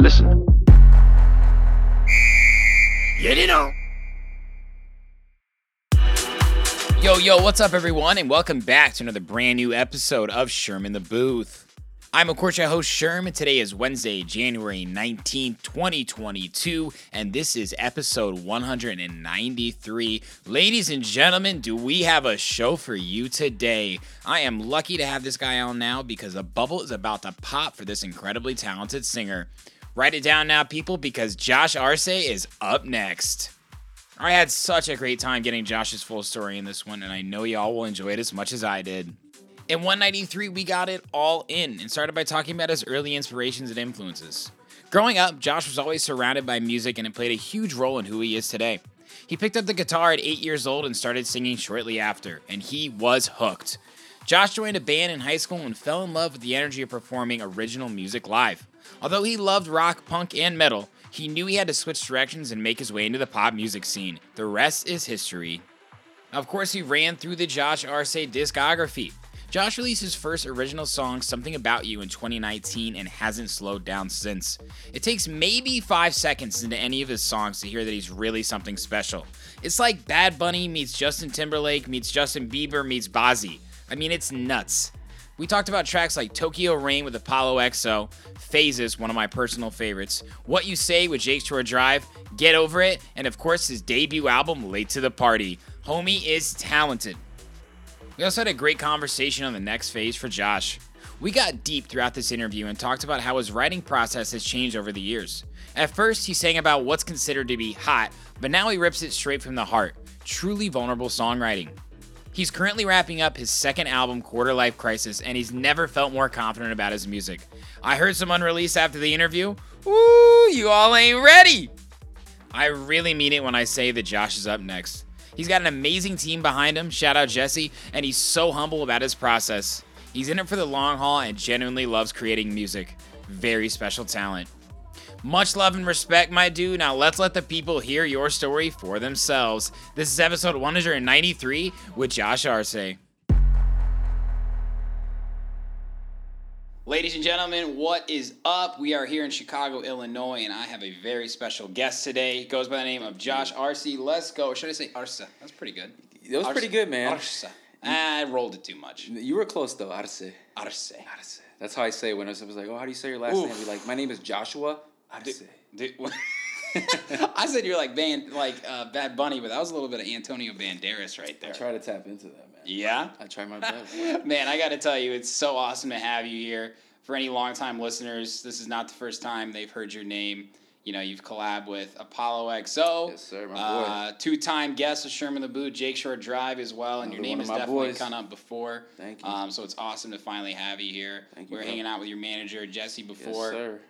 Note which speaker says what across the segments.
Speaker 1: Listen.
Speaker 2: Yo, yo, what's up, everyone? And welcome back to another brand new episode of Sherman the Booth. I'm, of course, your host, Sherman. today is Wednesday, January 19th, 2022, and this is episode 193. Ladies and gentlemen, do we have a show for you today? I am lucky to have this guy on now because a bubble is about to pop for this incredibly talented singer. Write it down now, people, because Josh Arce is up next. I had such a great time getting Josh's full story in this one, and I know y'all will enjoy it as much as I did. In 193, we got it all in and started by talking about his early inspirations and influences. Growing up, Josh was always surrounded by music and it played a huge role in who he is today. He picked up the guitar at 8 years old and started singing shortly after, and he was hooked. Josh joined a band in high school and fell in love with the energy of performing original music live. Although he loved rock, punk, and metal, he knew he had to switch directions and make his way into the pop music scene. The rest is history. Of course, he ran through the Josh Arce discography. Josh released his first original song, Something About You, in 2019 and hasn't slowed down since. It takes maybe five seconds into any of his songs to hear that he's really something special. It's like Bad Bunny meets Justin Timberlake meets Justin Bieber meets Bazzi. I mean, it's nuts. We talked about tracks like Tokyo Rain with Apollo XO, Phases, one of my personal favorites, What You Say with Jake Shore Drive, Get Over It, and of course his debut album, Late to the Party. Homie is talented. We also had a great conversation on the next phase for Josh. We got deep throughout this interview and talked about how his writing process has changed over the years. At first, he sang about what's considered to be hot, but now he rips it straight from the heart. Truly vulnerable songwriting. He's currently wrapping up his second album, Quarter Life Crisis, and he's never felt more confident about his music. I heard some unreleased after the interview. Woo, you all ain't ready! I really mean it when I say that Josh is up next. He's got an amazing team behind him, shout out Jesse, and he's so humble about his process. He's in it for the long haul and genuinely loves creating music. Very special talent. Much love and respect, my dude. Now let's let the people hear your story for themselves. This is episode 193 with Josh Arce. Ladies and gentlemen, what is up? We are here in Chicago, Illinois, and I have a very special guest today. He goes by the name of Josh Arce. Let's go. Should I say Arce? That's pretty good.
Speaker 3: That was
Speaker 2: Arce.
Speaker 3: pretty good, man.
Speaker 2: Arce. Ah, I rolled it too much.
Speaker 3: You were close though, Arce.
Speaker 2: Arce.
Speaker 3: Arce. That's how I say it when I was like, "Oh, how do you say your last
Speaker 2: Oof.
Speaker 3: name?" I'd be like, "My name is Joshua Arce."
Speaker 2: Dude, I said you're like band like uh, Bad Bunny, but that was a little bit of Antonio Banderas right there.
Speaker 3: I try to tap into that, man.
Speaker 2: Yeah.
Speaker 3: I try my best.
Speaker 2: Man, I got to tell you, it's so awesome to have you here. For any longtime listeners, this is not the first time they've heard your name. You know, you've collabed with Apollo XO.
Speaker 3: Yes, sir, my boy.
Speaker 2: Uh, two-time guest of Sherman the Boot, Jake Shore Drive as well, and your name has definitely
Speaker 3: boys.
Speaker 2: come up before.
Speaker 3: Thank you.
Speaker 2: Um, so it's awesome to finally have you here.
Speaker 3: Thank
Speaker 2: we
Speaker 3: you,
Speaker 2: were
Speaker 3: bro.
Speaker 2: hanging out with your manager Jesse
Speaker 3: yes,
Speaker 2: before,
Speaker 3: sir.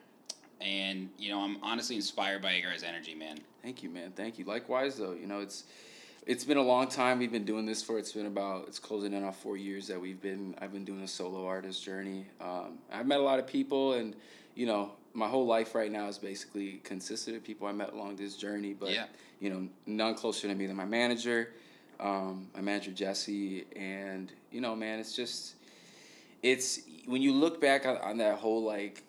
Speaker 2: And you know, I'm honestly inspired by your guys' energy, man.
Speaker 3: Thank you, man. Thank you. Likewise, though, you know, it's it's been a long time. We've been doing this for. It's been about. It's closing in on four years that we've been. I've been doing a solo artist journey. Um, I've met a lot of people, and you know, my whole life right now is basically consisted of people I met along this journey. But
Speaker 2: Yeah.
Speaker 3: you know, none closer to me than my manager, um, my manager Jesse, and you know, man, it's just it's when you look back on, on that whole like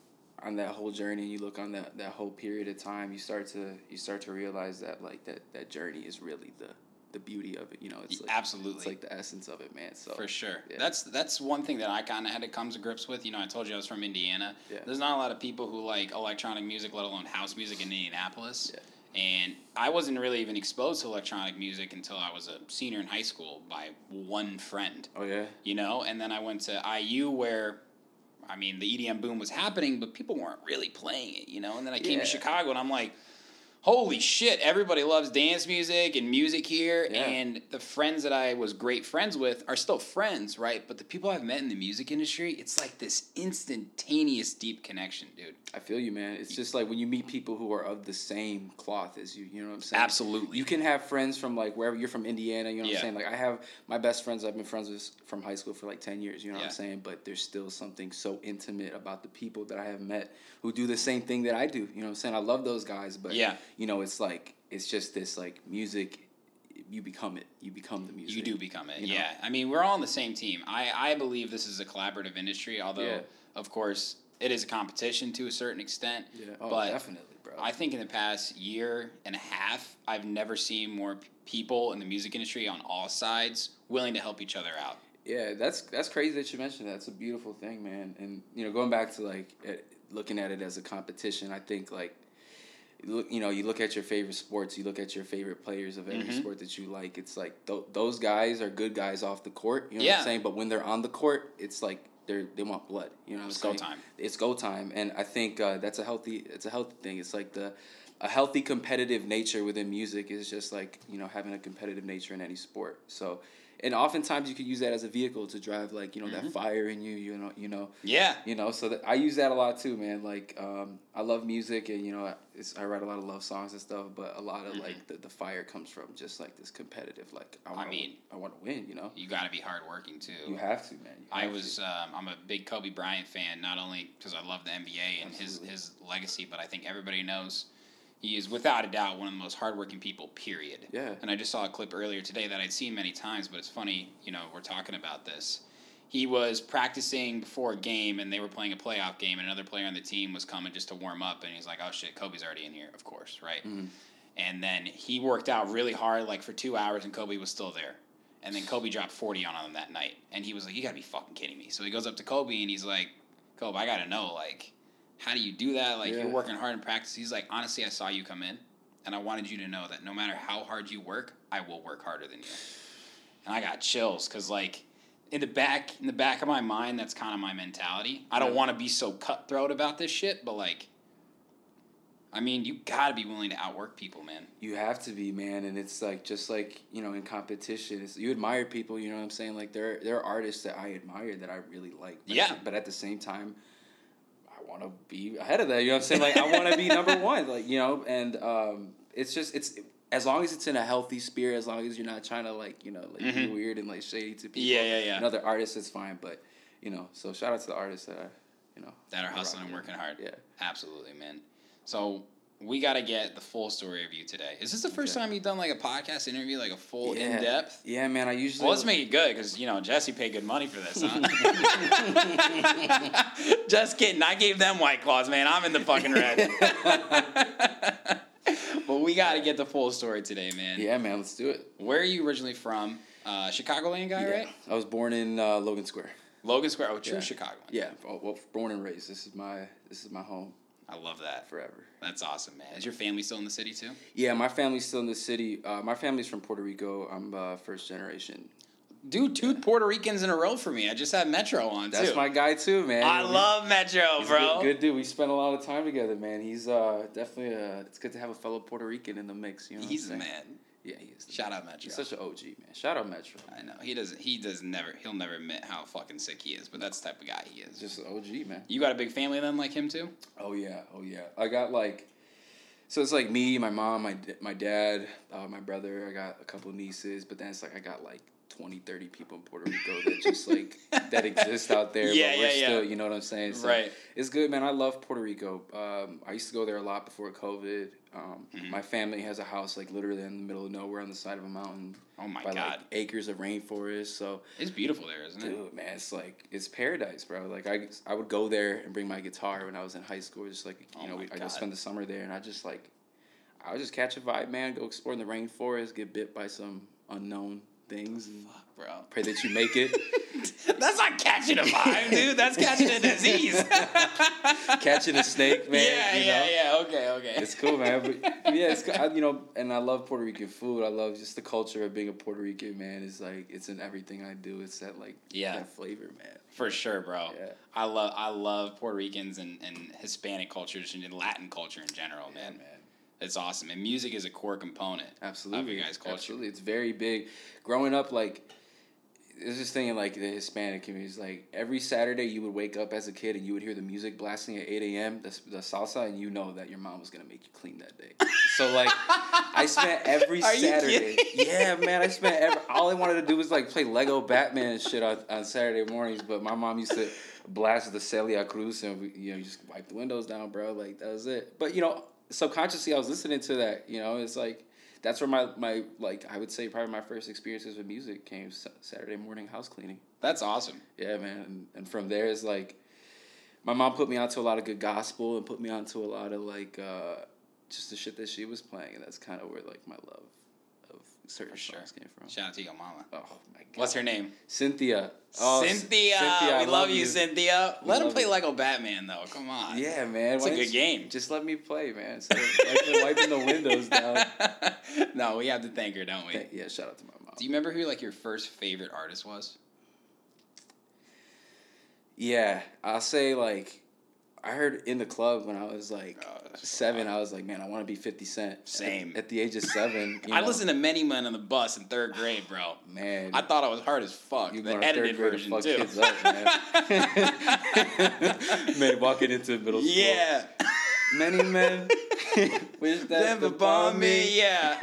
Speaker 3: on that whole journey and you look on that, that whole period of time you start to you start to realize that like that that journey is really the the beauty of it you know it's like
Speaker 2: Absolutely.
Speaker 3: it's like the essence of it man so
Speaker 2: For sure.
Speaker 3: yeah.
Speaker 2: That's that's one thing that I kind of had to come to grips with. You know, I told you I was from Indiana.
Speaker 3: Yeah.
Speaker 2: There's not a lot of people who like electronic music, let alone house music in Indianapolis.
Speaker 3: Yeah.
Speaker 2: And I wasn't really even exposed to electronic music until I was a senior in high school by one friend.
Speaker 3: oh yeah
Speaker 2: You know, and then I went to IU where I mean, the EDM boom was happening, but people weren't really playing it, you know? And then I came
Speaker 3: Yeah.
Speaker 2: to Chicago and I'm like, holy shit, everybody loves dance music and music here.
Speaker 3: Yeah.
Speaker 2: And the friends that I was great friends with are still friends, right? But the people I've met in the music industry, it's like this instantaneous deep connection, dude.
Speaker 3: I feel you, man. It's just like when you meet people who are of the same cloth as you. You know what I'm saying?
Speaker 2: Absolutely.
Speaker 3: You can have friends from like wherever you're from, Indiana. You know what
Speaker 2: Yeah.
Speaker 3: I'm saying? Like I have my best friends. I've been friends with from high school for like ten years. You know what I'm saying? But there's still something so intimate about the people that I have met who do the same thing that I do. You know what I'm saying? I love those guys, but
Speaker 2: Yeah.
Speaker 3: You know, it's like it's just this like music. You become it. You become the music.
Speaker 2: You do become it,
Speaker 3: you know?
Speaker 2: yeah. I mean, we're all on the same team. I, I believe this is a collaborative industry, although,
Speaker 3: Yeah.
Speaker 2: of course, it is a competition to a certain extent.
Speaker 3: Yeah. Oh,
Speaker 2: but
Speaker 3: definitely, bro.
Speaker 2: I think in the past year and a half, I've never seen more people in the music industry on all sides willing to help each other out.
Speaker 3: Yeah, that's that's crazy that you mentioned that. It's a beautiful thing, man. And you know, going back to like eh, looking at it as a competition, I think like you look, you know, you look at your favorite sports, you look at your favorite players of every
Speaker 2: Mhm.
Speaker 3: sport that you like. It's like th- those guys are good guys off the court. You know what I'm saying? But when they're on the court, it's like they're they want blood. You know what
Speaker 2: It's
Speaker 3: I'm
Speaker 2: go time.
Speaker 3: It's go time, and I think uh, that's a healthy. It's a healthy thing. It's like the a healthy competitive nature within music is just like you know having a competitive nature in any sport. So, and oftentimes you could use that as a vehicle to drive like you know
Speaker 2: Mm-hmm.
Speaker 3: that fire in you. You know, you know,
Speaker 2: Yeah.
Speaker 3: you know. So that, I use that a lot too, man. Like um, I love music, and you know, it's, I write a lot of love songs and stuff. But a lot of like the, the fire comes from just like this competitive. Like I, wanna,
Speaker 2: mean-
Speaker 3: I want to win. You know,
Speaker 2: You got to be hardworking too.
Speaker 3: you have to, man. You
Speaker 2: I was um, I'm a big Kobe Bryant fan, not only because I love the NBA and his his legacy, but I think everybody knows he is without a doubt one of the most hardworking people. Period.
Speaker 3: Yeah.
Speaker 2: And I just saw a clip earlier today that I'd seen many times, but it's funny, you know, we're talking about this. He was practicing before a game, and they were playing a playoff game, and another player on the team was coming just to warm up, and he's like, "Oh shit, Kobe's already in here." Of course, right? Mm-hmm. And then he worked out really hard, like for two hours, and Kobe was still there. And then Kobe dropped 40 on him that night. And he was like, You gotta be fucking kidding me. So he goes up to Kobe and he's like, Kobe, I gotta know, like, how do you do that? Like,
Speaker 3: Yeah.
Speaker 2: you're working hard in practice. He's like, Honestly, I saw you come in, and I wanted you to know that no matter how hard you work, I will work harder than you. And I got chills because, like, in the back in the back of my mind, that's kind of my mentality. I don't
Speaker 3: Yeah.
Speaker 2: want to be so cutthroat about this shit, but like, I mean, you gotta be willing to outwork people, man.
Speaker 3: You have to be, man, and it's like just like you know in competition, it's, you admire people. You know what I'm saying? Like there, there are artists that I admire that I really like. But
Speaker 2: Yeah.
Speaker 3: But at the same time, want to be ahead of that. You know what I'm saying? Like I want to be number one. Like you know, and um, it's just it's as long as it's in a healthy spirit, as long as you're not trying to like you know like be
Speaker 2: Mhm.
Speaker 3: weird and like shady to people.
Speaker 2: Yeah, yeah, yeah.
Speaker 3: And other artists, it's fine. But you know, so shout out to the artists that I, you know
Speaker 2: that are hustling and working hard.
Speaker 3: Yeah.
Speaker 2: Absolutely, man. So we got to get the full story of you today. Is this the first
Speaker 3: Okay.
Speaker 2: time you've done like a podcast interview, like a full
Speaker 3: Yeah.
Speaker 2: in depth?
Speaker 3: Yeah, man. I usually
Speaker 2: Well, let's make it good because you know Jesse paid good money for this, huh? Just kidding. I gave them white claws, man. I'm in the fucking red. but we got to get the full story today, man.
Speaker 3: Yeah, man. Let's do it.
Speaker 2: Where are you originally from? Uh, Chicagoland guy,
Speaker 3: Yeah.
Speaker 2: right?
Speaker 3: I was born in uh, Logan Square.
Speaker 2: Logan Square. Oh, true
Speaker 3: Yeah.
Speaker 2: Chicago.
Speaker 3: Yeah, well, well, born and raised. This is my this is my home
Speaker 2: I love that.
Speaker 3: forever.
Speaker 2: That's awesome, man. Is your family still in the city too?
Speaker 3: Yeah, my family's still in the city. Uh, my family's from Puerto Rico. I'm uh, first generation.
Speaker 2: Dude, two Puerto Ricans in a row for me. I just had Metro on
Speaker 3: That's
Speaker 2: too.
Speaker 3: my guy too, man.
Speaker 2: I love Metro,
Speaker 3: a
Speaker 2: bro.
Speaker 3: Good, good dude. We spent a lot of time together, man. He's uh, definitely A, it's good to have a fellow Puerto Rican in the mix. You know, what
Speaker 2: He's the man.
Speaker 3: Yeah, he is. the
Speaker 2: Shout
Speaker 3: man.
Speaker 2: out Metro.
Speaker 3: He's such an OG, man. Shout out Metro.
Speaker 2: I know he doesn't. He does never. He'll never admit how fucking sick he is. But that's the type of guy he is.
Speaker 3: Just an OG, man.
Speaker 2: you got a big family then, like him too.
Speaker 3: Oh yeah, oh yeah. I got like, so it's like me, my mom, my my dad, uh, my brother. I got a couple nieces, but then it's like I got like 20, 30 people in Puerto Rico that just like that exist out there.
Speaker 2: Yeah,
Speaker 3: but we're
Speaker 2: yeah, yeah.
Speaker 3: still, you know what I'm saying? So
Speaker 2: Right.
Speaker 3: It's good, man. I love Puerto Rico. Um, I used to go there a lot before COVID. Um,
Speaker 2: Mm-hmm.
Speaker 3: My family has a house like literally in the middle of nowhere on the side of a mountain.
Speaker 2: Oh my
Speaker 3: by,
Speaker 2: God.
Speaker 3: Like acres of rainforest. So
Speaker 2: It's beautiful there, isn't it?
Speaker 3: Dude, man, it's like it's paradise, bro. Like I, I would go there and bring my guitar when I was in high school. Just like you
Speaker 2: Oh
Speaker 3: know, I go spend the summer there, and I just like, I would just catch a vibe, man. Go explore in the rainforest, get bit by some unknown things, and
Speaker 2: Bro,
Speaker 3: pray that you make it.
Speaker 2: that's not catching a vibe, dude. That's catching a disease.
Speaker 3: Catching a snake, man.
Speaker 2: yeah,
Speaker 3: you
Speaker 2: yeah,
Speaker 3: know?
Speaker 2: yeah. Okay, okay.
Speaker 3: It's cool, man. But yeah, it's I, you know, and I love Puerto Rican food. I love just the culture of being a Puerto Rican man. It's like it's in everything I do. It's that like
Speaker 2: Yeah.
Speaker 3: that flavor, man.
Speaker 2: For sure, bro.
Speaker 3: Yeah.
Speaker 2: I love I love Puerto Ricans and, and Hispanic cultures and Latin culture in general,
Speaker 3: Yeah,
Speaker 2: man.
Speaker 3: man.
Speaker 2: It's awesome, and music is a core component
Speaker 3: Absolutely,
Speaker 2: of your guys' culture.
Speaker 3: Absolutely, it's very big. Growing up, like, this thing in like the Hispanic communities. Like every Saturday, you would wake up as a kid and you would hear the music blasting at eight a.m. The, the salsa, and you know that your mom was gonna make you clean that day. So like, I spent every
Speaker 2: Are
Speaker 3: Saturday. Yeah, man, I spent every. All I wanted to do was like play Lego Batman and shit on, on Saturday mornings. But my mom used to blast the Celia Cruz and we, you know just wipe the windows down, bro. Like that was it. But you know, subconsciously, I was listening to that. You know, it's like that's where my my like I would say probably my first experiences with music came Saturday morning house cleaning.
Speaker 2: That's awesome.
Speaker 3: Yeah, man, and, and from there it's like my mom put me onto a lot of good gospel and put me onto a lot of like uh, just the shit that she was playing, and that's kind of where like my love certain
Speaker 2: For sure.
Speaker 3: came from.
Speaker 2: Shout out to your mama.
Speaker 3: Oh my god,
Speaker 2: What's her name?
Speaker 3: Cynthia. Oh, C-
Speaker 2: Cynthia. We love you, Cynthia.
Speaker 3: We
Speaker 2: Let him play
Speaker 3: you.
Speaker 2: Lego Batman though. Come on.
Speaker 3: Yeah, man,
Speaker 2: It's
Speaker 3: why
Speaker 2: a good game.
Speaker 3: Just let me play, man. Instead of wiping, wiping the windows down.
Speaker 2: no, we have to thank her, don't we?
Speaker 3: Yeah, shout out to my mom.
Speaker 2: Do you remember who like your first favorite artist was?
Speaker 3: Yeah, I'll say like I heard in the club when I was like
Speaker 2: Oh,
Speaker 3: seven. I was like, man, I want to be Fifty Cent.
Speaker 2: Same.
Speaker 3: At, at the age of seven, you
Speaker 2: I
Speaker 3: know,
Speaker 2: listened to Many Men on the bus in third grade, bro.
Speaker 3: Man,
Speaker 2: I thought I was hard as fuck.
Speaker 3: you
Speaker 2: the edited
Speaker 3: third grade
Speaker 2: version
Speaker 3: to fuck
Speaker 2: too.
Speaker 3: kids up, man. man, walking into middle school.
Speaker 2: yeah.
Speaker 3: many men wish that
Speaker 2: Never
Speaker 3: upon
Speaker 2: bomb me. Yeah.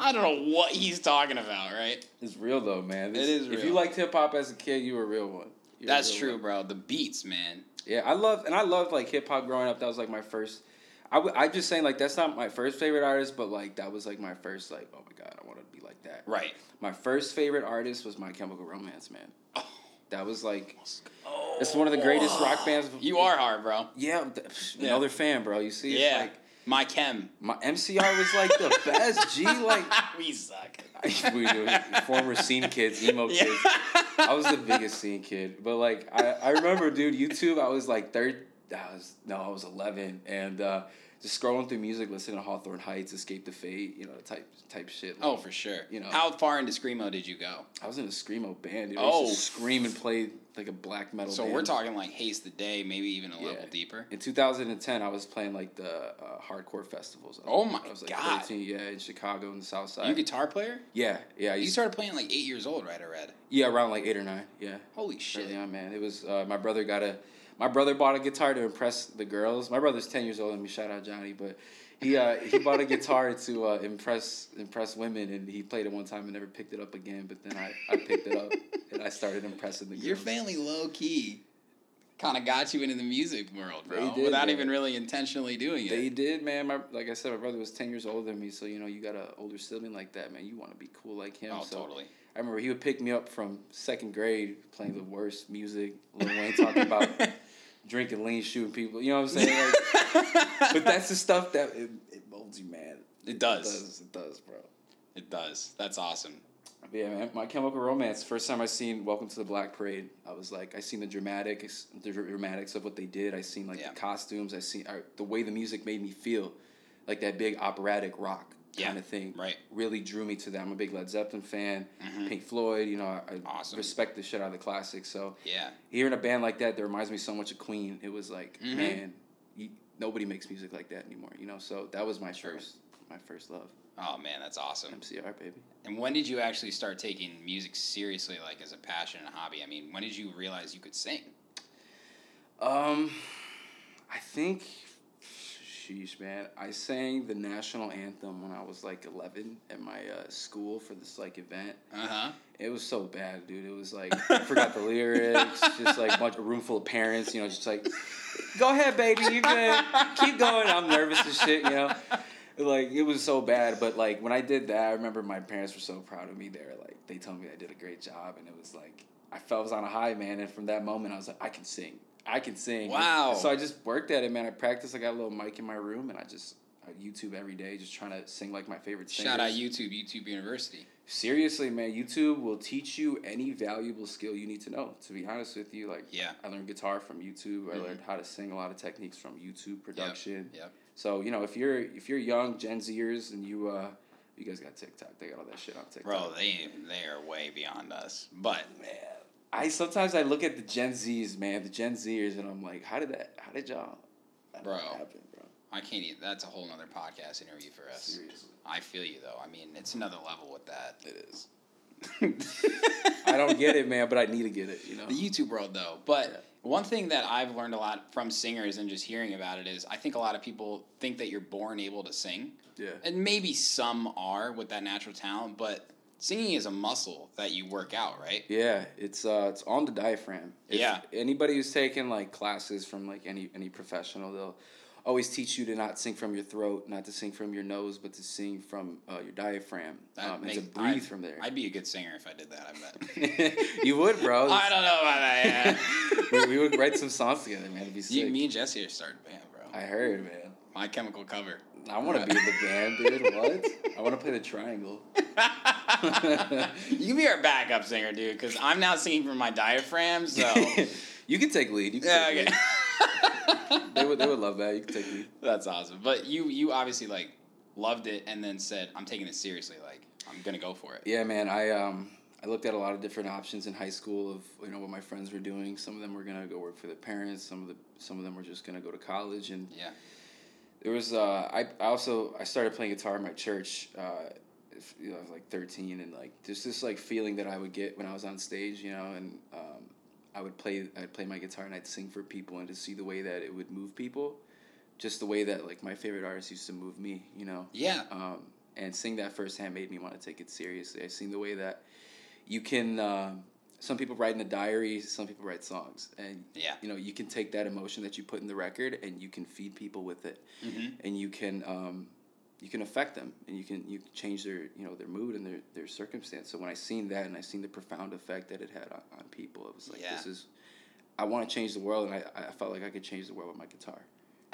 Speaker 2: I don't know what he's talking about, right?
Speaker 3: It's real though, man.
Speaker 2: It is real.
Speaker 3: If you liked hip hop as a kid, you were a real one. You're
Speaker 2: That's
Speaker 3: real
Speaker 2: true,
Speaker 3: one.
Speaker 2: bro. The beats, man.
Speaker 3: Yeah, I love and I loved like hip hop growing up. That was like my first. I w- I'm just saying like that's not my first favorite artist, but like that was like my first like oh my god I want to be like that.
Speaker 2: Right.
Speaker 3: My first favorite artist was My Chemical Romance, man.
Speaker 2: Oh.
Speaker 3: That was like oh. it's one of the greatest rock bands.
Speaker 2: You are hard, bro.
Speaker 3: Yeah, th-
Speaker 2: Yeah.
Speaker 3: another fan, bro. You see, it's
Speaker 2: Yeah.
Speaker 3: like
Speaker 2: My chem.
Speaker 3: my MCR was like the best. G like
Speaker 2: we suck.
Speaker 3: we do former scene kids, emo
Speaker 2: Yeah.
Speaker 3: kids. I was the biggest scene kid, but like I, I remember, dude, YouTube. I was like third. I was no, I was eleven, and uh, just scrolling through music, listening to Hawthorne Heights, Escape the Fate, you know, type type shit.
Speaker 2: Oh, for sure.
Speaker 3: You know.
Speaker 2: How far into screamo did you go?
Speaker 3: I was in a screamo band. Dude.
Speaker 2: Oh.
Speaker 3: scream and play like a black metal.
Speaker 2: So
Speaker 3: band.
Speaker 2: we're talking like Haste the Day, maybe even a
Speaker 3: Yeah.
Speaker 2: level deeper.
Speaker 3: In 2010, I was playing like the uh, hardcore festivals.
Speaker 2: Oh my
Speaker 3: I was like
Speaker 2: God.
Speaker 3: 13, yeah, in Chicago in the South Side.
Speaker 2: you a guitar player?
Speaker 3: yeah, yeah. I
Speaker 2: You started playing like eight years old, right? I read.
Speaker 3: yeah, around like eight or nine. Yeah.
Speaker 2: Holy shit.
Speaker 3: Early on, man. It was uh, my brother got a my brother bought a guitar to impress the girls. My brother's ten years older than me. Shout out Johnny, but he uh, he bought a guitar to uh, impress impress women, and he played it one time and never picked it up again. But then I, I picked it up and I started impressing the girls.
Speaker 2: Your family low key kind of got you into the music world, bro,
Speaker 3: did,
Speaker 2: without even really intentionally doing it.
Speaker 3: They did, man. My like I said, my brother was ten years older than me, so you know you got an older sibling like that, man. You want to be cool like him.
Speaker 2: oh,
Speaker 3: so
Speaker 2: totally.
Speaker 3: I remember he would pick me up from second grade playing the worst music. Lil Wayne talking about drinking lean, shooting people. You know what I'm saying? Like, but that's the stuff that it, it molds you, man.
Speaker 2: It does.
Speaker 3: It does. It does, bro.
Speaker 2: It does. That's awesome.
Speaker 3: But yeah, man. My Chemical Romance. First time I seen Welcome to the Black Parade, I was like, I seen the dramatics, the dramatics of what they did. I seen like
Speaker 2: Yeah.
Speaker 3: the costumes. I seen I, the way the music made me feel, like that big operatic rock
Speaker 2: Yeah,
Speaker 3: kind of thing.
Speaker 2: right.
Speaker 3: Really drew me to that. I'm a big Led Zeppelin fan.
Speaker 2: Mhm.
Speaker 3: Pink Floyd. You know, I, I
Speaker 2: Awesome.
Speaker 3: respect the shit out of the classics. So
Speaker 2: Yeah.
Speaker 3: hearing a band like that that reminds me so much of Queen, it was like,
Speaker 2: Mhm.
Speaker 3: man, you, nobody makes music like that anymore. You know, so that was my first, my first love,
Speaker 2: Oh man, that's awesome.
Speaker 3: MCR baby.
Speaker 2: And when did you actually start taking music seriously, like as a passion and a hobby? I mean, when did you realize you could sing?
Speaker 3: Um, I think, sheesh, man, I sang the national anthem when I was like eleven at my uh, school for this like event.
Speaker 2: Uh huh.
Speaker 3: It was so bad, dude. It was like I forgot the lyrics. Just like a bunch a room full of parents, you know, just like, go ahead, baby, you good. Keep going. I'm nervous as shit, you know. Like it was so bad, but like when I did that, I remember my parents were so proud of me. They were like, they told me I did a great job, and it was like I felt I was on a high, man. And from that moment, I was like, I can sing. I can sing.
Speaker 2: Wow.
Speaker 3: So I just worked at it, man. I practiced. I got a little mic in my room, and I just I YouTube every day, just trying to sing like my favorite singers.
Speaker 2: Shout out YouTube, YouTube University.
Speaker 3: Seriously, man, YouTube will teach you any valuable skill you need to know. To be honest with you, like
Speaker 2: Yeah.
Speaker 3: I learned guitar from YouTube. I
Speaker 2: Mhm.
Speaker 3: learned how to sing a lot of techniques from YouTube production.
Speaker 2: Yep.
Speaker 3: So you know, if you're if you're young Gen Zers and you uh you guys got TikTok, they got all that shit on TikTok.
Speaker 2: Bro, they they are way beyond us. But
Speaker 3: man, I sometimes I look at the Gen Zs, man, the Gen Zers, and I'm like, how did that? How did y'all? That
Speaker 2: Bro.
Speaker 3: happened, bro.
Speaker 2: I can't. Even, that's a whole nother podcast interview for us.
Speaker 3: Seriously,
Speaker 2: I feel you though. I mean, it's another level with that.
Speaker 3: it is. I don't get it, man, but I need to get it. You know.
Speaker 2: the YouTube world though. But
Speaker 3: Yeah.
Speaker 2: one thing that I've learned a lot from singers and just hearing about it is I think a lot of people think that you're born able to sing.
Speaker 3: Yeah.
Speaker 2: And maybe some are with that natural talent, but singing is a muscle that you work out, right?
Speaker 3: Yeah, it's uh, it's on the diaphragm. If
Speaker 2: Yeah.
Speaker 3: Anybody who's taken like classes from like any any professional, they'll always teach you to not sing from your throat, not to sing from your nose, but to sing from uh, your diaphragm, um, and to breathe
Speaker 2: I'd-
Speaker 3: from there.
Speaker 2: I'd be a good singer if I did that, I bet.
Speaker 3: you would, bro.
Speaker 2: I don't know about that. Yeah.
Speaker 3: we, we would write some songs together, man. It'd be sick.
Speaker 2: you, me and Jesse are starting a band, bro.
Speaker 3: I heard, man.
Speaker 2: My Chemical Cover.
Speaker 3: I want to be in the band, dude. What? I want to play the triangle.
Speaker 2: you can be our backup singer, dude, because I'm now singing from my diaphragm, so.
Speaker 3: you can take lead. You can
Speaker 2: yeah,
Speaker 3: take
Speaker 2: okay.
Speaker 3: lead. They would, they would love that. You can take lead.
Speaker 2: That's awesome. But you you obviously like loved it and then said, I'm taking it seriously. Like, I'm going to go for it.
Speaker 3: Yeah, man. I um I looked at a lot of different options in high school of you know what my friends were doing. Some of them were gonna go work for their parents. Some of the some of them were just gonna go to college. And
Speaker 2: Yeah.
Speaker 3: there was uh I, I also I started playing guitar in my church. Uh, you know, I was like thirteen, and like just this like feeling that I would get when I was on stage, you know, and um, I would play I'd play my guitar and I'd sing for people, and to see the way that it would move people, just the way that like my favorite artist used to move me, you know.
Speaker 2: Yeah.
Speaker 3: Um, and seeing that firsthand made me want to take it seriously. I seen the way that you can. Um, some people write in a diary. Some people write songs, and
Speaker 2: Yeah.
Speaker 3: you know you can take that emotion that you put in the record, and you can feed people with it,
Speaker 2: Mhm.
Speaker 3: and you can um, you can affect them, and you can you can change their you know their mood and their their circumstance. So when I seen that, and I seen the profound effect that it had on, on people, it was like
Speaker 2: Yeah.
Speaker 3: this is. I want to change the world, and I, I felt like I could change the world with my guitar.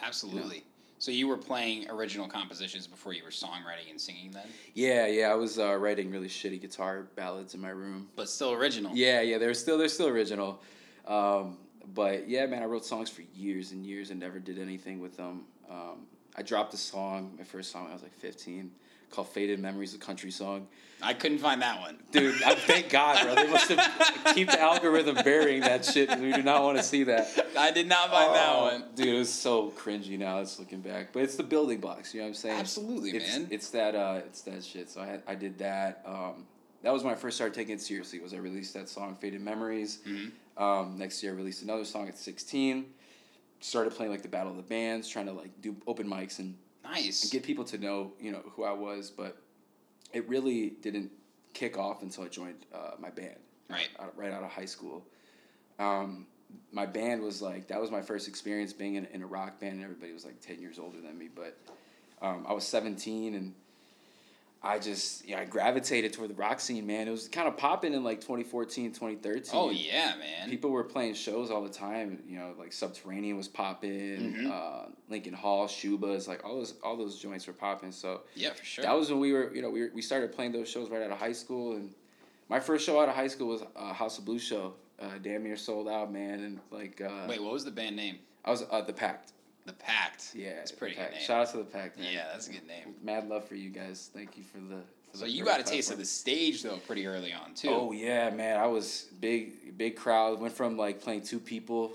Speaker 2: Absolutely. So you were playing original compositions before you were songwriting and singing then?
Speaker 3: Yeah, yeah, I was uh, writing really shitty guitar ballads in my room.
Speaker 2: But still original.
Speaker 3: Yeah, yeah, they're still they're still original, um, but yeah, man, I wrote songs for years and years and never did anything with them. Um, I dropped a song, my first song, when I was like fifteen, called "Faded Memories," a country song.
Speaker 2: I couldn't find that one.
Speaker 3: Dude, I, thank God, bro. They must have keep the algorithm burying that shit. We do not want to see that.
Speaker 2: I did not find that
Speaker 3: Oh,
Speaker 2: one.
Speaker 3: dude. It was so cringy now. It's looking back, but it's the building blocks. You know what I'm saying?
Speaker 2: Absolutely,
Speaker 3: it's,
Speaker 2: man.
Speaker 3: It's that. Uh, it's that shit. So I I did that. Um, that was when I first started taking it seriously. Was I released that song "Faded Memories"?
Speaker 2: Mm-hmm.
Speaker 3: Um, next year, I released another song at 16. Started playing like the Battle of the Bands, trying to like do open mics and,
Speaker 2: Nice.
Speaker 3: and get people to know you know who I was. But it really didn't kick off until I joined uh, my band
Speaker 2: right.
Speaker 3: out, right out of high school. Um, my band was like that was my first experience being in, in a rock band and everybody was like 10 years older than me but um, i was 17 and i just yeah i gravitated toward the rock scene man it was kind of popping in like 2014 2013
Speaker 2: Oh, yeah, man.
Speaker 3: people were playing shows all the time you know like subterranean was popping
Speaker 2: Mhm.
Speaker 3: uh, lincoln hall Schubas like all those all those joints were popping so
Speaker 2: yeah, for sure.
Speaker 3: that was when we were, you know, we, were, we started playing those shows right out of high school, and my first show out of high school was uh, House of Blues show. Uh, damn near sold out, man, and like uh,
Speaker 2: Wait, what was the band name?
Speaker 3: I was uh, the Pact.
Speaker 2: The Pact.
Speaker 3: Yeah,
Speaker 2: It's pretty good name.
Speaker 3: Shout out to the Pact. Man.
Speaker 2: Yeah, that's a good name.
Speaker 3: Mad love for you guys. Thank you for the. For
Speaker 2: So
Speaker 3: the
Speaker 2: you got a
Speaker 3: the
Speaker 2: taste of the stage though pretty early on too.
Speaker 3: Oh yeah, man! I was big, big crowd. Went from like playing two people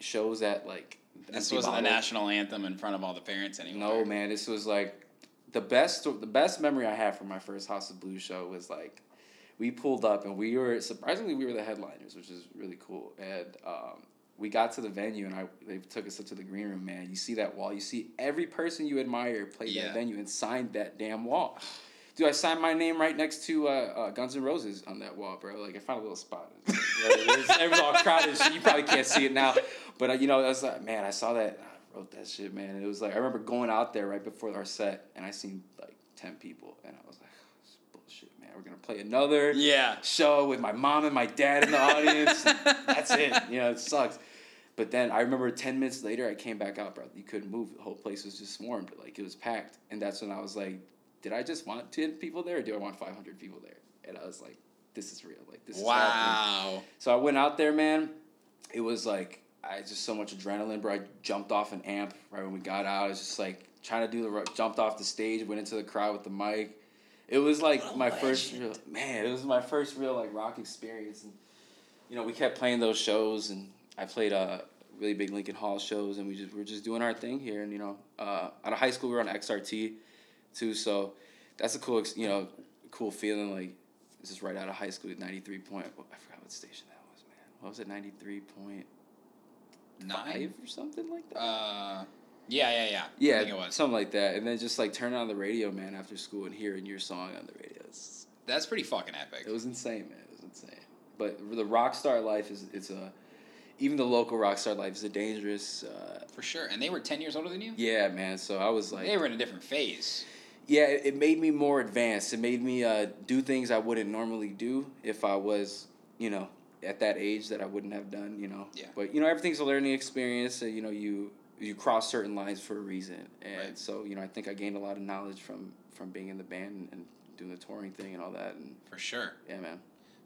Speaker 3: shows at like.
Speaker 2: this wasn't the national anthem in front of all the parents anymore.
Speaker 3: No, man, this was like the best. The best memory I have from my first House of Blues show was like we pulled up and we were surprisingly we were the headliners, which is really cool. And um, we got to the venue and I they took us up to the green room. Man, you see that wall, you see every person you admire play
Speaker 2: Yeah.
Speaker 3: that venue and signed that damn wall. Dude, I signed my name right next to uh, uh, Guns N' Roses on that wall, bro. Like I found a little spot. Yeah, it was, it was all crowded. You probably can't see it now, but uh, you know, I was like, man, I saw that. I wrote that shit, man. And it was like I remember going out there right before our set, and I seen like ten people, and I was like, this is bullshit, man. We're gonna play another
Speaker 2: Yeah.
Speaker 3: show with my mom and my dad in the audience. that's it. You know, it sucks. But then I remember ten minutes later, I came back out, bro. You couldn't move. The whole place was just swarmed. Like it was packed. And that's when I was like, did I just want ten people there, or do I want five hundred people there? And I was like, this is real. Like this is.
Speaker 2: Wow.
Speaker 3: So I went out there, man. It was like I just so much adrenaline, bro. I jumped off an amp right when we got out. I was just like trying to do the jumped off the stage, went into the crowd with the mic. It was like
Speaker 2: What a
Speaker 3: my first real man. It was my first real like rock experience, and you know we kept playing those shows, and I played uh really big Lincoln Hall shows, and we just we're just doing our thing here. And you know, uh, out of high school, we were on XRT, too. So that's a cool, ex- you know, cool feeling. Like this is right out of high school at ninety three point. I forgot what station that was, man. What was it? Ninety three point
Speaker 2: Nine.
Speaker 3: or something like that.
Speaker 2: Uh, yeah, yeah, yeah.
Speaker 3: yeah,
Speaker 2: I think it was.
Speaker 3: something like that. And then just like turn on the radio, man, after school and hearing your song on the radio. It's,
Speaker 2: That's pretty fucking epic.
Speaker 3: It was insane, man. It was insane. But the rock star life is it's a even the local rock star life is a dangerous. Uh,
Speaker 2: For sure. And they were 10 years older than you?
Speaker 3: yeah, man. So I was like,
Speaker 2: They were in a different phase.
Speaker 3: yeah, it, it made me more advanced. It made me uh, do things I wouldn't normally do if I was, you know, at that age that I wouldn't have done. You know.
Speaker 2: Yeah.
Speaker 3: But you know, everything's a learning experience. So, you know, you you cross certain lines for a reason, and
Speaker 2: Right.
Speaker 3: so you know, I think I gained a lot of knowledge from from being in the band and, and doing the touring thing and all that. And
Speaker 2: For sure.
Speaker 3: yeah, man.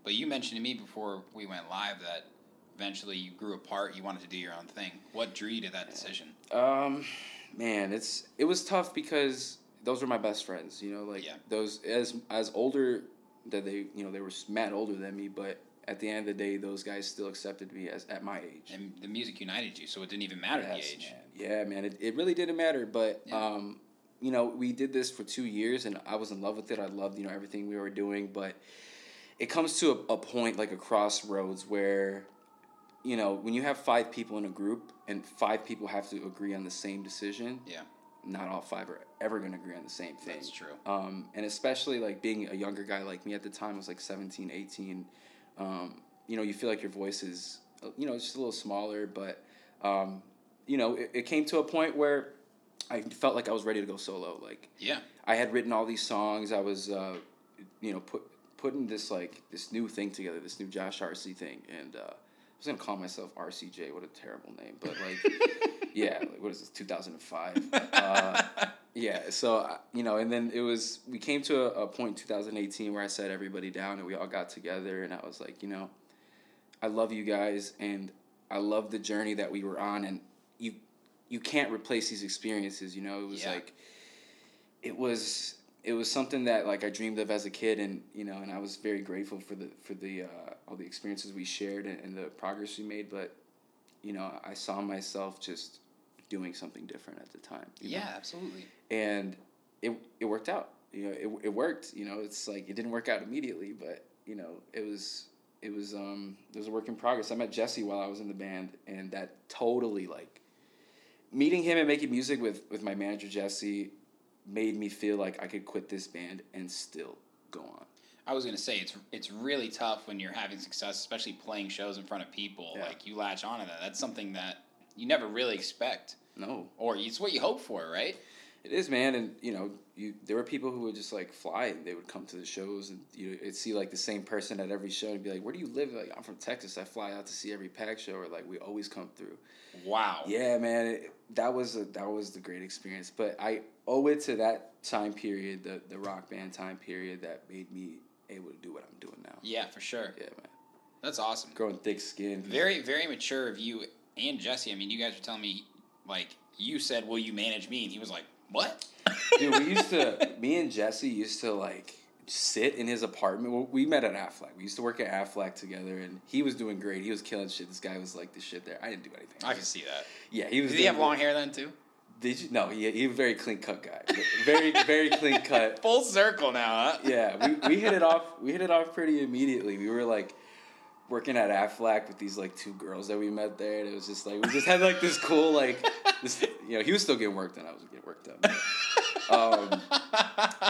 Speaker 2: But you mentioned to me before we went live that eventually you grew apart. You wanted to do your own thing. What drew you to that decision?
Speaker 3: Um, man, it's it was tough because those were my best friends. You know, like
Speaker 2: Yeah.
Speaker 3: those as as older that they you know they were mad older than me, but at the end of the day, those guys still accepted me as at my age.
Speaker 2: And the music united you, so it didn't even matter
Speaker 3: Yes,
Speaker 2: the age.
Speaker 3: man. Yeah, man, it, it really didn't matter. But
Speaker 2: Yeah.
Speaker 3: um, you know, we did this for two years, and I was in love with it. I loved you know everything we were doing, but it comes to a, a point like a crossroads where you know when you have five people in a group and five people have to agree on the same decision
Speaker 2: Yeah,
Speaker 3: not all five are ever going to agree on the same thing.
Speaker 2: That's true.
Speaker 3: Um, and especially like being a younger guy like me at the time, I was like 17, 18. Um, you know, you feel like your voice is, you know, just a little smaller, but, um, you know, it, it came to a point where I felt like I was ready to go solo. Like,
Speaker 2: yeah,
Speaker 3: I had written all these songs. I was, uh, you know, put putting this like this new thing together, this new Josh Arce thing, and uh, I was gonna call myself RCJ. What a terrible name, but like, yeah, like, what is this? Two thousand and five. Uh, yeah, so uh, you know, and then it was we came to a, a point in two thousand eighteen where I sat everybody down and we all got together, and I was like, you know, I love you guys, and I love the journey that we were on, and you you can't replace these experiences. You know, it was
Speaker 2: Yeah.
Speaker 3: like it was it was something that like I dreamed of as a kid, and you know, and I was very grateful for the for the uh, all the experiences we shared and, and the progress we made. But you know, I saw myself just doing something different at the time. you know?
Speaker 2: yeah, absolutely.
Speaker 3: and it it worked out. You know, it, it worked. You know, it's like it didn't work out immediately, but you know, it was it was um it was a work in progress. I met Jesse while I was in the band, and that totally like meeting him and making music with with my manager Jesse made me feel like I could quit this band and still go on.
Speaker 2: I was gonna say it's it's really tough when you're having success, especially playing shows in front of people.
Speaker 3: Yeah.
Speaker 2: Like you latch onto that. That's something that you never really expect,
Speaker 3: No,
Speaker 2: or it's what you hope for, right?
Speaker 3: It is, man, and you know, you there were people who would just like fly and they would come to the shows and you would see like the same person at every show and be like, "Where do you live?" Like, I'm from Texas. I fly out to see every Pact show, or like we always come through.
Speaker 2: Wow.
Speaker 3: Yeah, man, it, that was a that was the great experience. But I owe it to that time period, the the rock band time period, that made me able to do what I'm doing now.
Speaker 2: Yeah, for sure.
Speaker 3: Yeah, man,
Speaker 2: That's awesome.
Speaker 3: growing thick skin.
Speaker 2: Very, very mature of you and Jesse. I mean, you guys were telling me, like, you said, "Will you manage me?" And he was like, "What?"
Speaker 3: Dude, we used to, me and Jesse used to like sit in his apartment. Well, we met at Aflac. We used to work at Aflac together, and he was doing great. He was killing shit. This guy was like the shit there. I didn't do anything.
Speaker 2: I can see that.
Speaker 3: Yeah, he was.
Speaker 2: Did he have long hair then too?
Speaker 3: Did you? No, he he was a very clean cut guy. Very very clean cut.
Speaker 2: Full circle now, huh?
Speaker 3: Yeah, we, we hit it off. We hit it off pretty immediately. We were like working at Aflac with these like two girls that we met there, and it was just like we just had like this cool like this. You know, he was still getting worked done. I was getting worked but, um,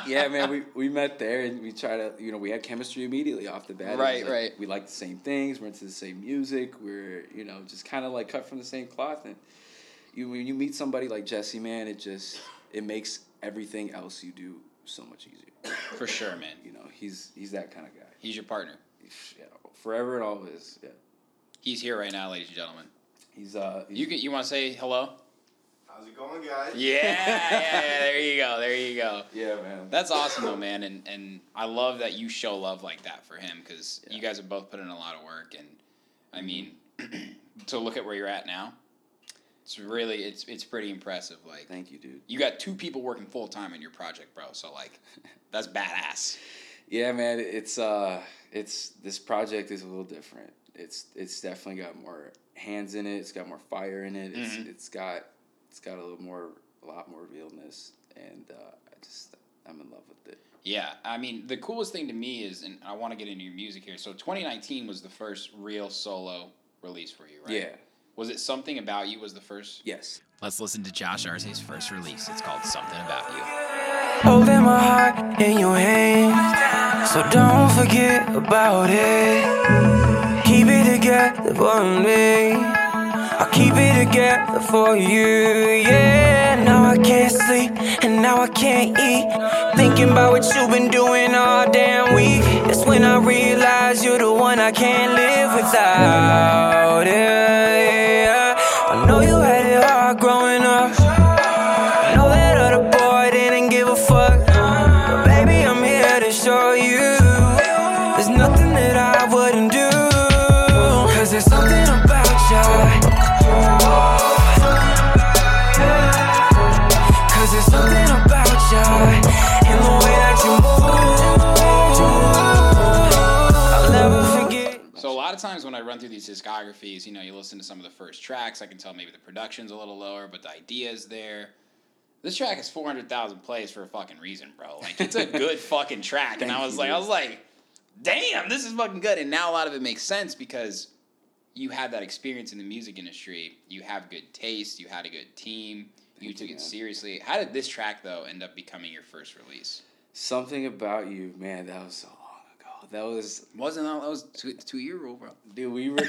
Speaker 3: yeah, man, we, we met there and we tried to, you know, we had chemistry immediately off the bat.
Speaker 2: Right,
Speaker 3: like,
Speaker 2: right.
Speaker 3: We liked the same things. We're into the same music. We're, you know, just kind of like cut from the same cloth. And you when you meet somebody like Jesse, man, it just it makes everything else you do so much easier.
Speaker 2: For sure, man.
Speaker 3: You know, he's he's that kind of guy.
Speaker 2: He's your partner.
Speaker 3: Yeah, forever and always. Yeah,
Speaker 2: He's here right now, ladies and gentlemen.
Speaker 3: he's uh. He's,
Speaker 2: You can, you want to say hello?
Speaker 4: How's it going, guys?
Speaker 2: Yeah, yeah, yeah. There you go. There you go.
Speaker 3: yeah, man.
Speaker 2: That's awesome though, man, and and I love that you show love like that for him because
Speaker 3: Yeah.
Speaker 2: you guys have both put in a lot of work, and I mean, to look at where you're at now, it's really it's it's pretty impressive. Like
Speaker 3: Thank you, dude.
Speaker 2: you got two people working full time in your project, bro. So like, that's badass.
Speaker 3: Yeah, man. It's uh, it's this project is a little different. It's it's definitely got more hands in it. It's got more fire in it. It's
Speaker 2: Mm-hmm.
Speaker 3: it's got it's got a little more, a lot more realness, and uh, I just I'm in love with it.
Speaker 2: Yeah, I mean, the coolest thing to me is, and I want to get into your music here. So 2019 was the first real solo release for you, right?
Speaker 3: Yeah.
Speaker 2: Was it something about you was the first?
Speaker 3: Yes.
Speaker 2: Let's listen to Josh Arce's first release. It's called Something About You.
Speaker 5: Holding my heart in your hands, so don't forget about it. Keep it together for me. I'll keep it together for you. Yeah, now I can't sleep and now I can't eat. Thinking about what you've been doing all damn week. That's when I realize you're the one I can't live without. Yeah,
Speaker 2: through these discographies, you know, you listen to some of the first tracks. I can tell maybe the production's a little lower, but the idea is there. This track has four hundred thousand plays for a fucking reason, bro. Like it's a good fucking track, and I was
Speaker 3: you,
Speaker 2: like, I was like, damn, this is fucking good. And now a lot of it makes sense because you had that experience in the music industry. You have good taste. You had a good team. you took
Speaker 3: you,
Speaker 2: it
Speaker 3: man.
Speaker 2: seriously. How did this track though end up becoming your first release?
Speaker 3: Something about you, man. That was so. That was
Speaker 2: Wasn't that that was two, two year old, bro?
Speaker 3: Dude, we were.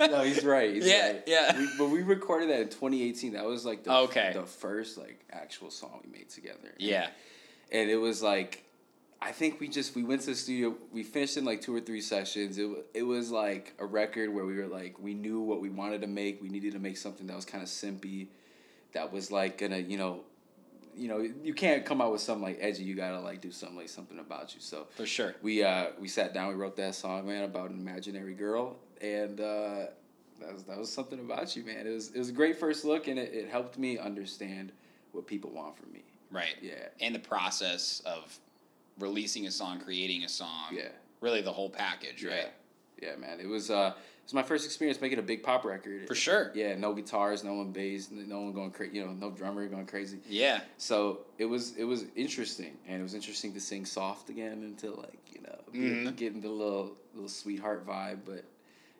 Speaker 3: no, he's right. He's
Speaker 2: Yeah,
Speaker 3: right.
Speaker 2: yeah.
Speaker 3: We, but we recorded that in 2018. That was like the,
Speaker 2: Okay.
Speaker 3: the first like actual song we made together.
Speaker 2: Yeah.
Speaker 3: and it was like, I think we just we went to the studio. We finished in like two or three sessions. It it was like a record where we were like we knew what we wanted to make. We needed to make something that was kind of simpy, that was like gonna you know. You know, you can't come out with something like edgy. You gotta like do something like something about you. So
Speaker 2: For sure.
Speaker 3: we uh we sat down we wrote that song man about an imaginary girl and uh that was that was something about you man it was it was a great first look and it, it helped me understand what people want from me
Speaker 2: Right.
Speaker 3: Yeah.
Speaker 2: And the process of releasing a song, creating a song.
Speaker 3: Yeah.
Speaker 2: Really the whole package, right?
Speaker 3: yeah man it was uh it was my first experience making a big pop record
Speaker 2: For sure.
Speaker 3: yeah no guitars no one bass no one going crazy you know no drummer going crazy
Speaker 2: Yeah.
Speaker 3: so it was it was interesting and it was interesting to sing soft again and to like you know
Speaker 2: Mhm.
Speaker 3: getting the little little sweetheart vibe but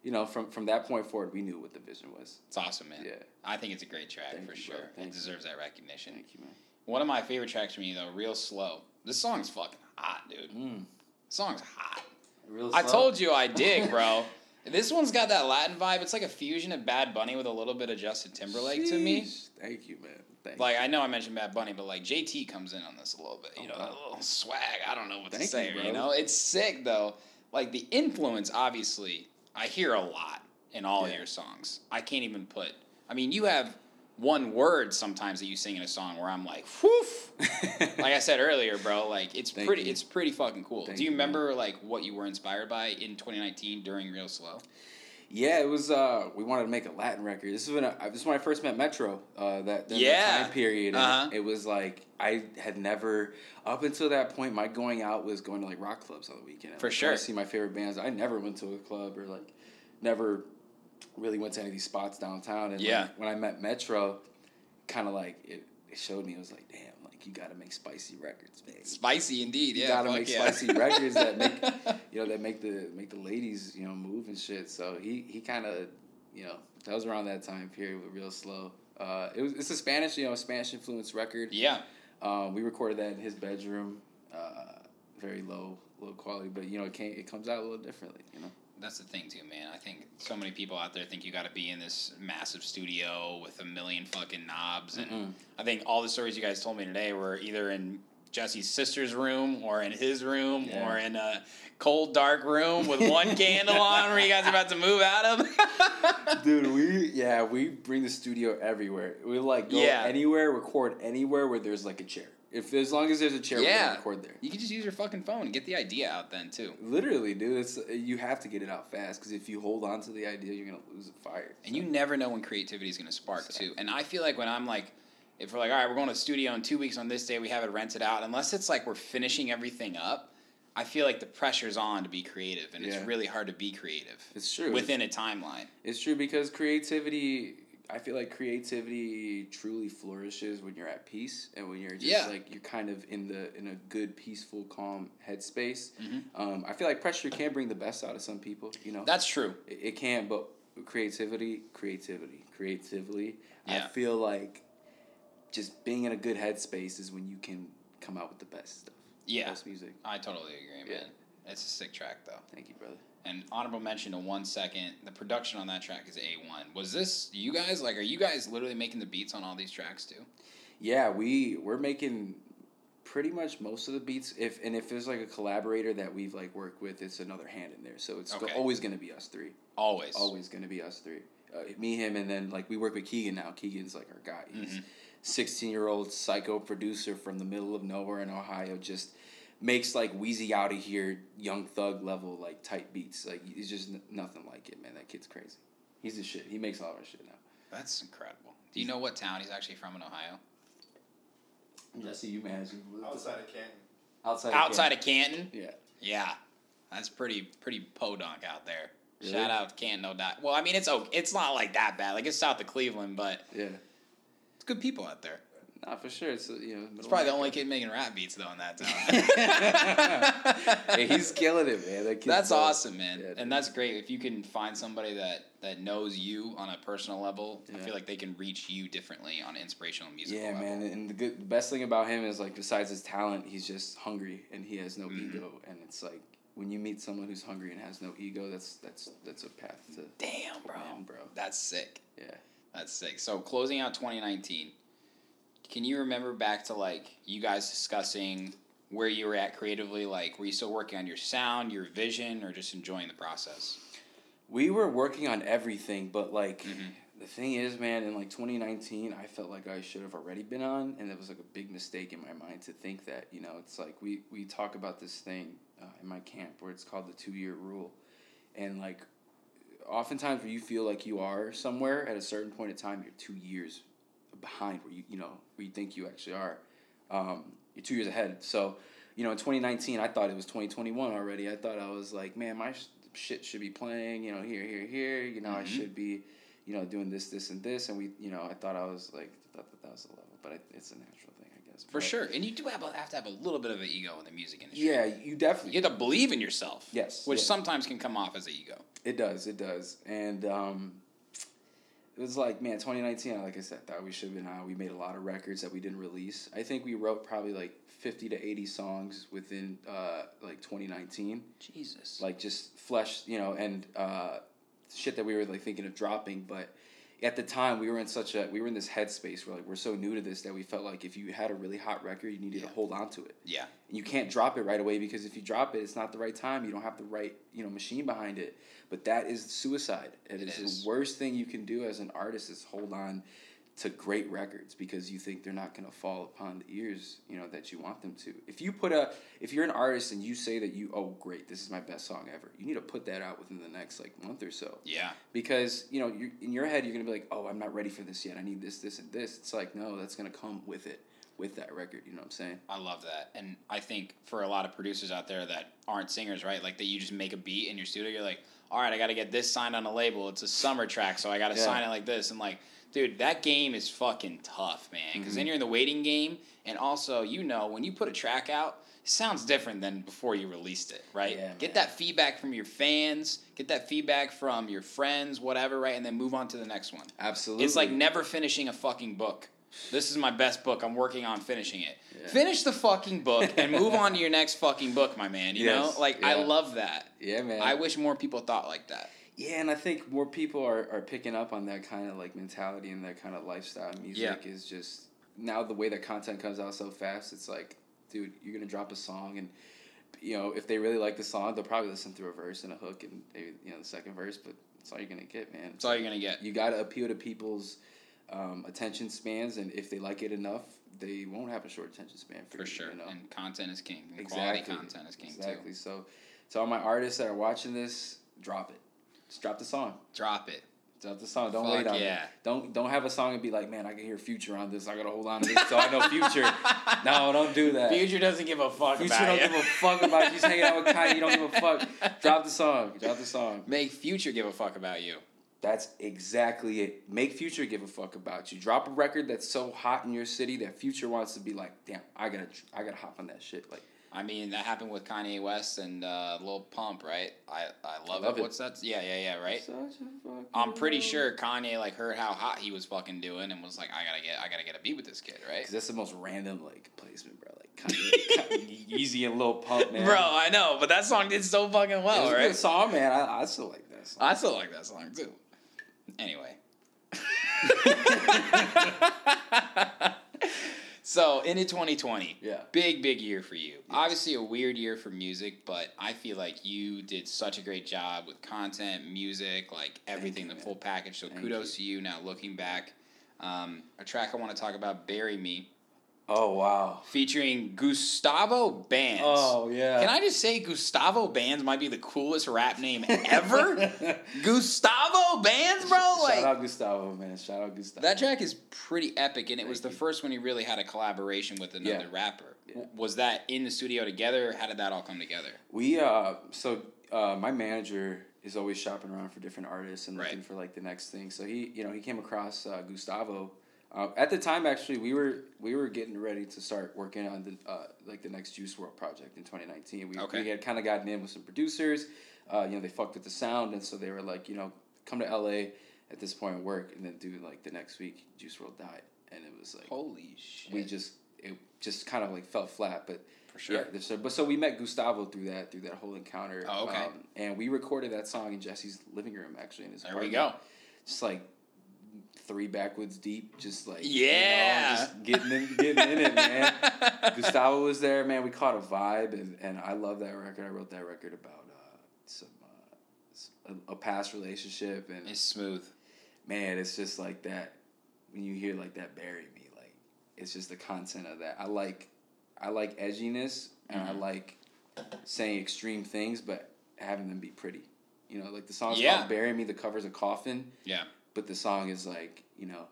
Speaker 3: you know from from that point forward we knew what the vision was
Speaker 2: It's awesome, man.
Speaker 3: Yeah.
Speaker 2: I think it's a great track
Speaker 3: Thank
Speaker 2: for
Speaker 3: you,
Speaker 2: sure. It deserves that recognition.
Speaker 3: thank you man
Speaker 2: One of my favorite tracks from you though, Real Slow. This song's fucking hot, dude.
Speaker 3: Mm.
Speaker 2: This song's hot.
Speaker 3: Real
Speaker 2: I
Speaker 3: slow?
Speaker 2: told you I dig, bro. This one's got that Latin vibe. It's like a fusion of Bad Bunny with a little bit of Justin Timberlake to me.
Speaker 3: Thank you, man. Thank
Speaker 2: Like I know I mentioned Bad Bunny, but like JT comes in on this a little bit. You
Speaker 3: Oh,
Speaker 2: know, that little swag. I don't know what to
Speaker 3: Thank
Speaker 2: say.
Speaker 3: you,
Speaker 2: You, know, it's sick though. Like the influence, obviously, I hear a lot in all of
Speaker 3: Yeah.
Speaker 2: your songs. I can't even put. I mean, you have one word sometimes that you sing in a song where I'm like, whoof. like I said earlier, bro. Like it's
Speaker 3: Thank
Speaker 2: pretty.
Speaker 3: you.
Speaker 2: It's pretty fucking cool.
Speaker 3: Thank
Speaker 2: Do you
Speaker 3: you, man.
Speaker 2: remember like what you were inspired by in 2019 during Real Slow?
Speaker 3: Yeah, it was. Uh, we wanted to make a Latin record. This is when I, this is when I first met Metro. Uh, that, that
Speaker 2: Yeah.
Speaker 3: time period. And
Speaker 2: Uh-huh.
Speaker 3: It was like I had never up until that point. My going out was going to like rock clubs on the weekend.
Speaker 2: For
Speaker 3: was
Speaker 2: sure.
Speaker 3: to see my favorite bands. I never went to a club or like never really went to any of these spots downtown. And
Speaker 2: Yeah.
Speaker 3: like, when I met Metro, kind of like it, it showed me. It was like, damn, like you got to make spicy records, man.
Speaker 2: Spicy indeed. Yeah.
Speaker 3: You
Speaker 2: Yeah,
Speaker 3: gotta make
Speaker 2: yeah.
Speaker 3: spicy records that make you know that make the make the ladies you know move and shit. So he he kind of you know that was around that time period with real slow. Uh, it was it's a Spanish you know Spanish influenced record.
Speaker 2: yeah.
Speaker 3: Um, we recorded that in his bedroom, uh, very low low quality, but you know it came it comes out a little differently. You know.
Speaker 2: That's the thing too, man. I think so many people out there think you got to be in this massive studio with a million fucking knobs, and
Speaker 3: Mm-mm.
Speaker 2: I think all the stories you guys told me today were either in Jesse's sister's room or in his room
Speaker 3: Yeah.
Speaker 2: or in a cold dark room with one candle on where you guys are about to move out of.
Speaker 3: Dude, we yeah we bring the studio everywhere. We like go
Speaker 2: Yeah.
Speaker 3: anywhere, record anywhere where there's like a chair. If as long as there's a chair,
Speaker 2: yeah,
Speaker 3: gonna record there.
Speaker 2: you can just use your fucking phone and get the idea out then too.
Speaker 3: Literally, dude, it's you have to get it out fast because if you hold on to the idea, you're gonna lose the fire.
Speaker 2: And you never know when creativity is going to spark too. And I feel like when I'm like, if we're like, all right, we're going to the studio in two weeks on this day, we have it rented out. Unless it's like we're finishing everything up, I feel like the pressure's on to be creative, and
Speaker 3: Yeah.
Speaker 2: it's really hard to be creative.
Speaker 3: It's true.
Speaker 2: within a timeline.
Speaker 3: It's true because creativity. I feel like creativity truly flourishes when you're at peace and when you're just
Speaker 2: Yeah.
Speaker 3: like you're kind of in the in a good, peaceful, calm headspace.
Speaker 2: Mm-hmm.
Speaker 3: Um, I feel like pressure can bring the best out of some people. You know,
Speaker 2: That's true.
Speaker 3: it, it can, but creativity, creativity, creatively.
Speaker 2: Yeah.
Speaker 3: I feel like just being in a good headspace is when you can come out with the best stuff.
Speaker 2: Yeah.
Speaker 3: best music.
Speaker 2: I totally agree,
Speaker 3: Yeah.
Speaker 2: It's a sick track though.
Speaker 3: Thank you, brother.
Speaker 2: And honorable mention to one second, the production on that track is A one. Was this you guys like? Are you guys literally making the beats on all these tracks too?
Speaker 3: Yeah, we we're making pretty much most of the beats. If and if there's like a collaborator that we've like worked with, it's another hand in there. So it's go- always gonna be us three.
Speaker 2: Always.
Speaker 3: Always gonna be us three. Uh, me, him, and then like we work with Keegan now. Keegan's like our guy. He's
Speaker 2: Mm-hmm.
Speaker 3: sixteen year old psycho producer from the middle of nowhere in Ohio. Just makes like Wheezy out of here, young thug level like tight beats. Like he's just n- nothing like it, man. That kid's crazy. He's the shit. He makes all of our shit now.
Speaker 2: That's incredible. Do you know what town he's actually from in Ohio?
Speaker 3: Jesse, you manage
Speaker 4: Outside of Canton.
Speaker 3: outside
Speaker 2: Outside of Canton.
Speaker 3: yeah.
Speaker 2: Yeah, that's pretty pretty podunk out there.
Speaker 3: Really?
Speaker 2: Shout out Canton, no doubt. Well, I mean, it's okay. It's not like that bad. Like it's south of Cleveland, but
Speaker 3: Yeah.
Speaker 2: it's good people out there.
Speaker 3: Not for sure. It's uh, you know.
Speaker 2: It's probably the only kid making rap beats though in that town.
Speaker 3: hey, he's killing it, man. That
Speaker 2: that's
Speaker 3: dope.
Speaker 2: awesome, man,
Speaker 3: Yeah,
Speaker 2: and that's great. If you can find somebody that that knows you on a personal level, I feel like they can reach you differently on an inspirational music.
Speaker 3: Yeah,
Speaker 2: level.
Speaker 3: man. And the good, the best thing about him is like, besides his talent, he's just hungry and he has no
Speaker 2: Mm-hmm.
Speaker 3: ego. And it's like when you meet someone who's hungry and has no ego, that's that's that's a path to.
Speaker 2: Damn, bro.
Speaker 3: Man, bro.
Speaker 2: That's sick.
Speaker 3: Yeah.
Speaker 2: That's sick. So closing out 2019, can you remember back to like you guys discussing where you were at creatively? Like, were you still working on your sound, your vision, or just enjoying the process?
Speaker 3: We were working on everything, but like
Speaker 2: Mm-hmm.
Speaker 3: the thing is, man, in like 2019, I felt like I should have already been on, and it was like a big mistake in my mind to think that. You know, it's like we we talk about this thing uh, in my camp where it's called the two year rule, and like oftentimes where you feel like you are somewhere at a certain point in time, you're two years behind where you you know where you think you actually are. Um, you're two years ahead. So, you know, in 2019, I thought it was 2021 already. I thought I was like, man, my sh- shit should be playing. You know, here, here, here. You know, I should be, you know, doing this, this, and this. And we, you know, I thought I was like, thought that that was the level, but it's a natural thing, I guess.
Speaker 2: For
Speaker 3: But,
Speaker 2: sure. And you do have, have to have a little bit of an ego in the music industry.
Speaker 3: Yeah, you definitely.
Speaker 2: You have to believe in yourself.
Speaker 3: Yes,
Speaker 2: Which
Speaker 3: yeah.
Speaker 2: sometimes can come off as an ego.
Speaker 3: It does, it does. And um, it was like, man, 2019, like I said, thought we should have been out. We made a lot of records that we didn't release. I think we wrote probably like 50 to 80 songs within uh, like 2019.
Speaker 2: Jesus.
Speaker 3: Like just flesh, you know, and uh, shit that we were like thinking of dropping. But at the time, we were in such a, we were in this headspace where like we're so new to this that we felt like if you had a really hot record, you needed to hold on to it
Speaker 2: yeah.
Speaker 3: and you can't drop it right away because if you drop it, it's not the right time. You don't have the right you know machine behind it. But that is suicide. It
Speaker 2: It
Speaker 3: is,
Speaker 2: is.
Speaker 3: the worst thing you can do as an artist is hold on to great records because you think they're not gonna fall upon the ears you know that you want them to. If you put a if you're an artist and you say that you oh great this is my best song ever, you need to put that out within the next like month or so
Speaker 2: Yeah.
Speaker 3: because you know you're, in your head you're gonna be like oh i'm not ready for this yet i need this this and this it's like no that's gonna come with it with that record you know what i'm saying
Speaker 2: I love that. And I think for a lot of producers out there that aren't singers, right? Like that you just make a beat in your studio, you're like, all right, I got to get this signed on a label. It's a summer track, so I got to
Speaker 3: Yeah.
Speaker 2: sign it like this. And like, dude, that game is fucking tough, man. Because
Speaker 3: Mm-hmm.
Speaker 2: then you're in the waiting game. And also, you know, when you put a track out, it sounds different than before you released it, right?
Speaker 3: Yeah,
Speaker 2: get
Speaker 3: man.
Speaker 2: that feedback from your fans, get that feedback from your friends, whatever, right? And then move on to the next one.
Speaker 3: absolutely
Speaker 2: It's like never finishing a fucking book. This is my best book. I'm working on finishing it. Finish the fucking book and move on to your next fucking book, my man. You
Speaker 3: Yes,
Speaker 2: know? Like I love that.
Speaker 3: yeah man
Speaker 2: I wish more people thought like that.
Speaker 3: Yeah and i think more people are, are picking up on that kind of like mentality and that kind of lifestyle music is just now the way that content comes out so fast it's like dude you're gonna drop a song and you know if they really like the song they'll probably listen through a verse and a hook and maybe you know the second verse but that's all you're gonna get man
Speaker 2: That's all you're gonna get.
Speaker 3: you got to appeal to people's um, attention spans, and if they like it enough, they won't have a short attention span for,
Speaker 2: For sure.
Speaker 3: You know?
Speaker 2: And content is king. And
Speaker 3: exactly.
Speaker 2: Quality content is king
Speaker 3: exactly.
Speaker 2: too.
Speaker 3: So, to all my artists that are watching this, drop it. Just drop the song.
Speaker 2: Drop it.
Speaker 3: Drop the song. Don't
Speaker 2: Fuck
Speaker 3: wait on
Speaker 2: yeah.
Speaker 3: it. Don't don't have a song and be like, man, I can hear Future on this. I gotta hold on to this so I know Future. no, don't do that.
Speaker 2: Future doesn't give a fuck
Speaker 3: Future
Speaker 2: about
Speaker 3: don't
Speaker 2: you.
Speaker 3: give a fuck about you. He's hanging out with Kanye. You don't give a fuck. Drop the song. Drop the song.
Speaker 2: Make Future give a fuck about you.
Speaker 3: That's exactly it. Make Future give a fuck about you. Drop a record that's so hot in your city that Future wants to be like, damn, I gotta, I gotta hop on that shit. Like,
Speaker 2: I mean, that happened with Kanye West and uh, Lil Pump, right? I, I love,
Speaker 3: Love
Speaker 2: it.
Speaker 3: it.
Speaker 2: What's that? Yeah, yeah, yeah, right?
Speaker 3: such a fucking
Speaker 2: I'm pretty sure Kanye like heard how hot he was fucking doing and was like, I gotta get, I gotta get a beat with this kid, right?
Speaker 3: Cause that's the most random like placement, bro. Like Kanye, Kanye, Yeezy and Lil Pump, man.
Speaker 2: Bro, I know, but that song did so fucking well, right?
Speaker 3: good song, man. I, I still like that song.
Speaker 2: I still like that song too. Anyway. so into 2020.
Speaker 3: Yeah.
Speaker 2: Big, big year for you. Obviously a weird year for music, but I feel like you did such a great job with content, music, like everything,
Speaker 3: you,
Speaker 2: the
Speaker 3: man.
Speaker 2: full package. So
Speaker 3: Thank
Speaker 2: kudos to you now looking back. Um, a track I want to talk about, Bury Me,
Speaker 3: Oh wow.
Speaker 2: featuring Gustavo Bands.
Speaker 3: Oh yeah.
Speaker 2: Can I just say Gustavo Bands might be the coolest rap name ever? Gustavo Bands, bro. Like
Speaker 3: Shout out Gustavo, man. Shout out Gustavo.
Speaker 2: that track is pretty epic, and it was the
Speaker 3: you.
Speaker 2: first one he really had a collaboration with another
Speaker 3: Yeah.
Speaker 2: rapper.
Speaker 3: Yeah.
Speaker 2: Was that in the studio together? Or how did that all come together?
Speaker 3: We uh so uh my manager is always shopping around for different artists and looking
Speaker 2: Right.
Speaker 3: for like the next thing. So he you know he came across uh, Gustavo. Uh, at the time, actually, we were we were getting ready to start working on the uh, like the next Juice WRLD project in twenty nineteen. We,
Speaker 2: Okay.
Speaker 3: we had kind of gotten in with some producers. Uh, you know, they fucked with the sound, and so they were like, you know, come to LA at this point and work, and then do like the next week Juice WRLD died, and it was like
Speaker 2: Holy shit!
Speaker 3: we just it just kind of like fell flat, but
Speaker 2: for sure.
Speaker 3: yeah, but so we met Gustavo through that through that whole encounter.
Speaker 2: Oh, okay.
Speaker 3: Um, and we recorded that song in Jesse's living room, actually in his.
Speaker 2: there we go.
Speaker 3: Just like three backwoods deep, just like
Speaker 2: Yeah.
Speaker 3: you know, just getting in, getting in it, man. Gustavo was there, man. We caught a vibe, and, and I love that record. I wrote that record about uh, some uh, a, a past relationship, and
Speaker 2: It's smooth.
Speaker 3: man, it's just like that. When you hear like that, bury me, like it's just the content of that. I like, I like edginess, and I
Speaker 2: Mhm.
Speaker 3: like saying extreme things, but having them be pretty. You know, like the song's
Speaker 2: Yeah.
Speaker 3: called "Bury Me." The cover's a coffin,
Speaker 2: Yeah.
Speaker 3: But the song is like, you know,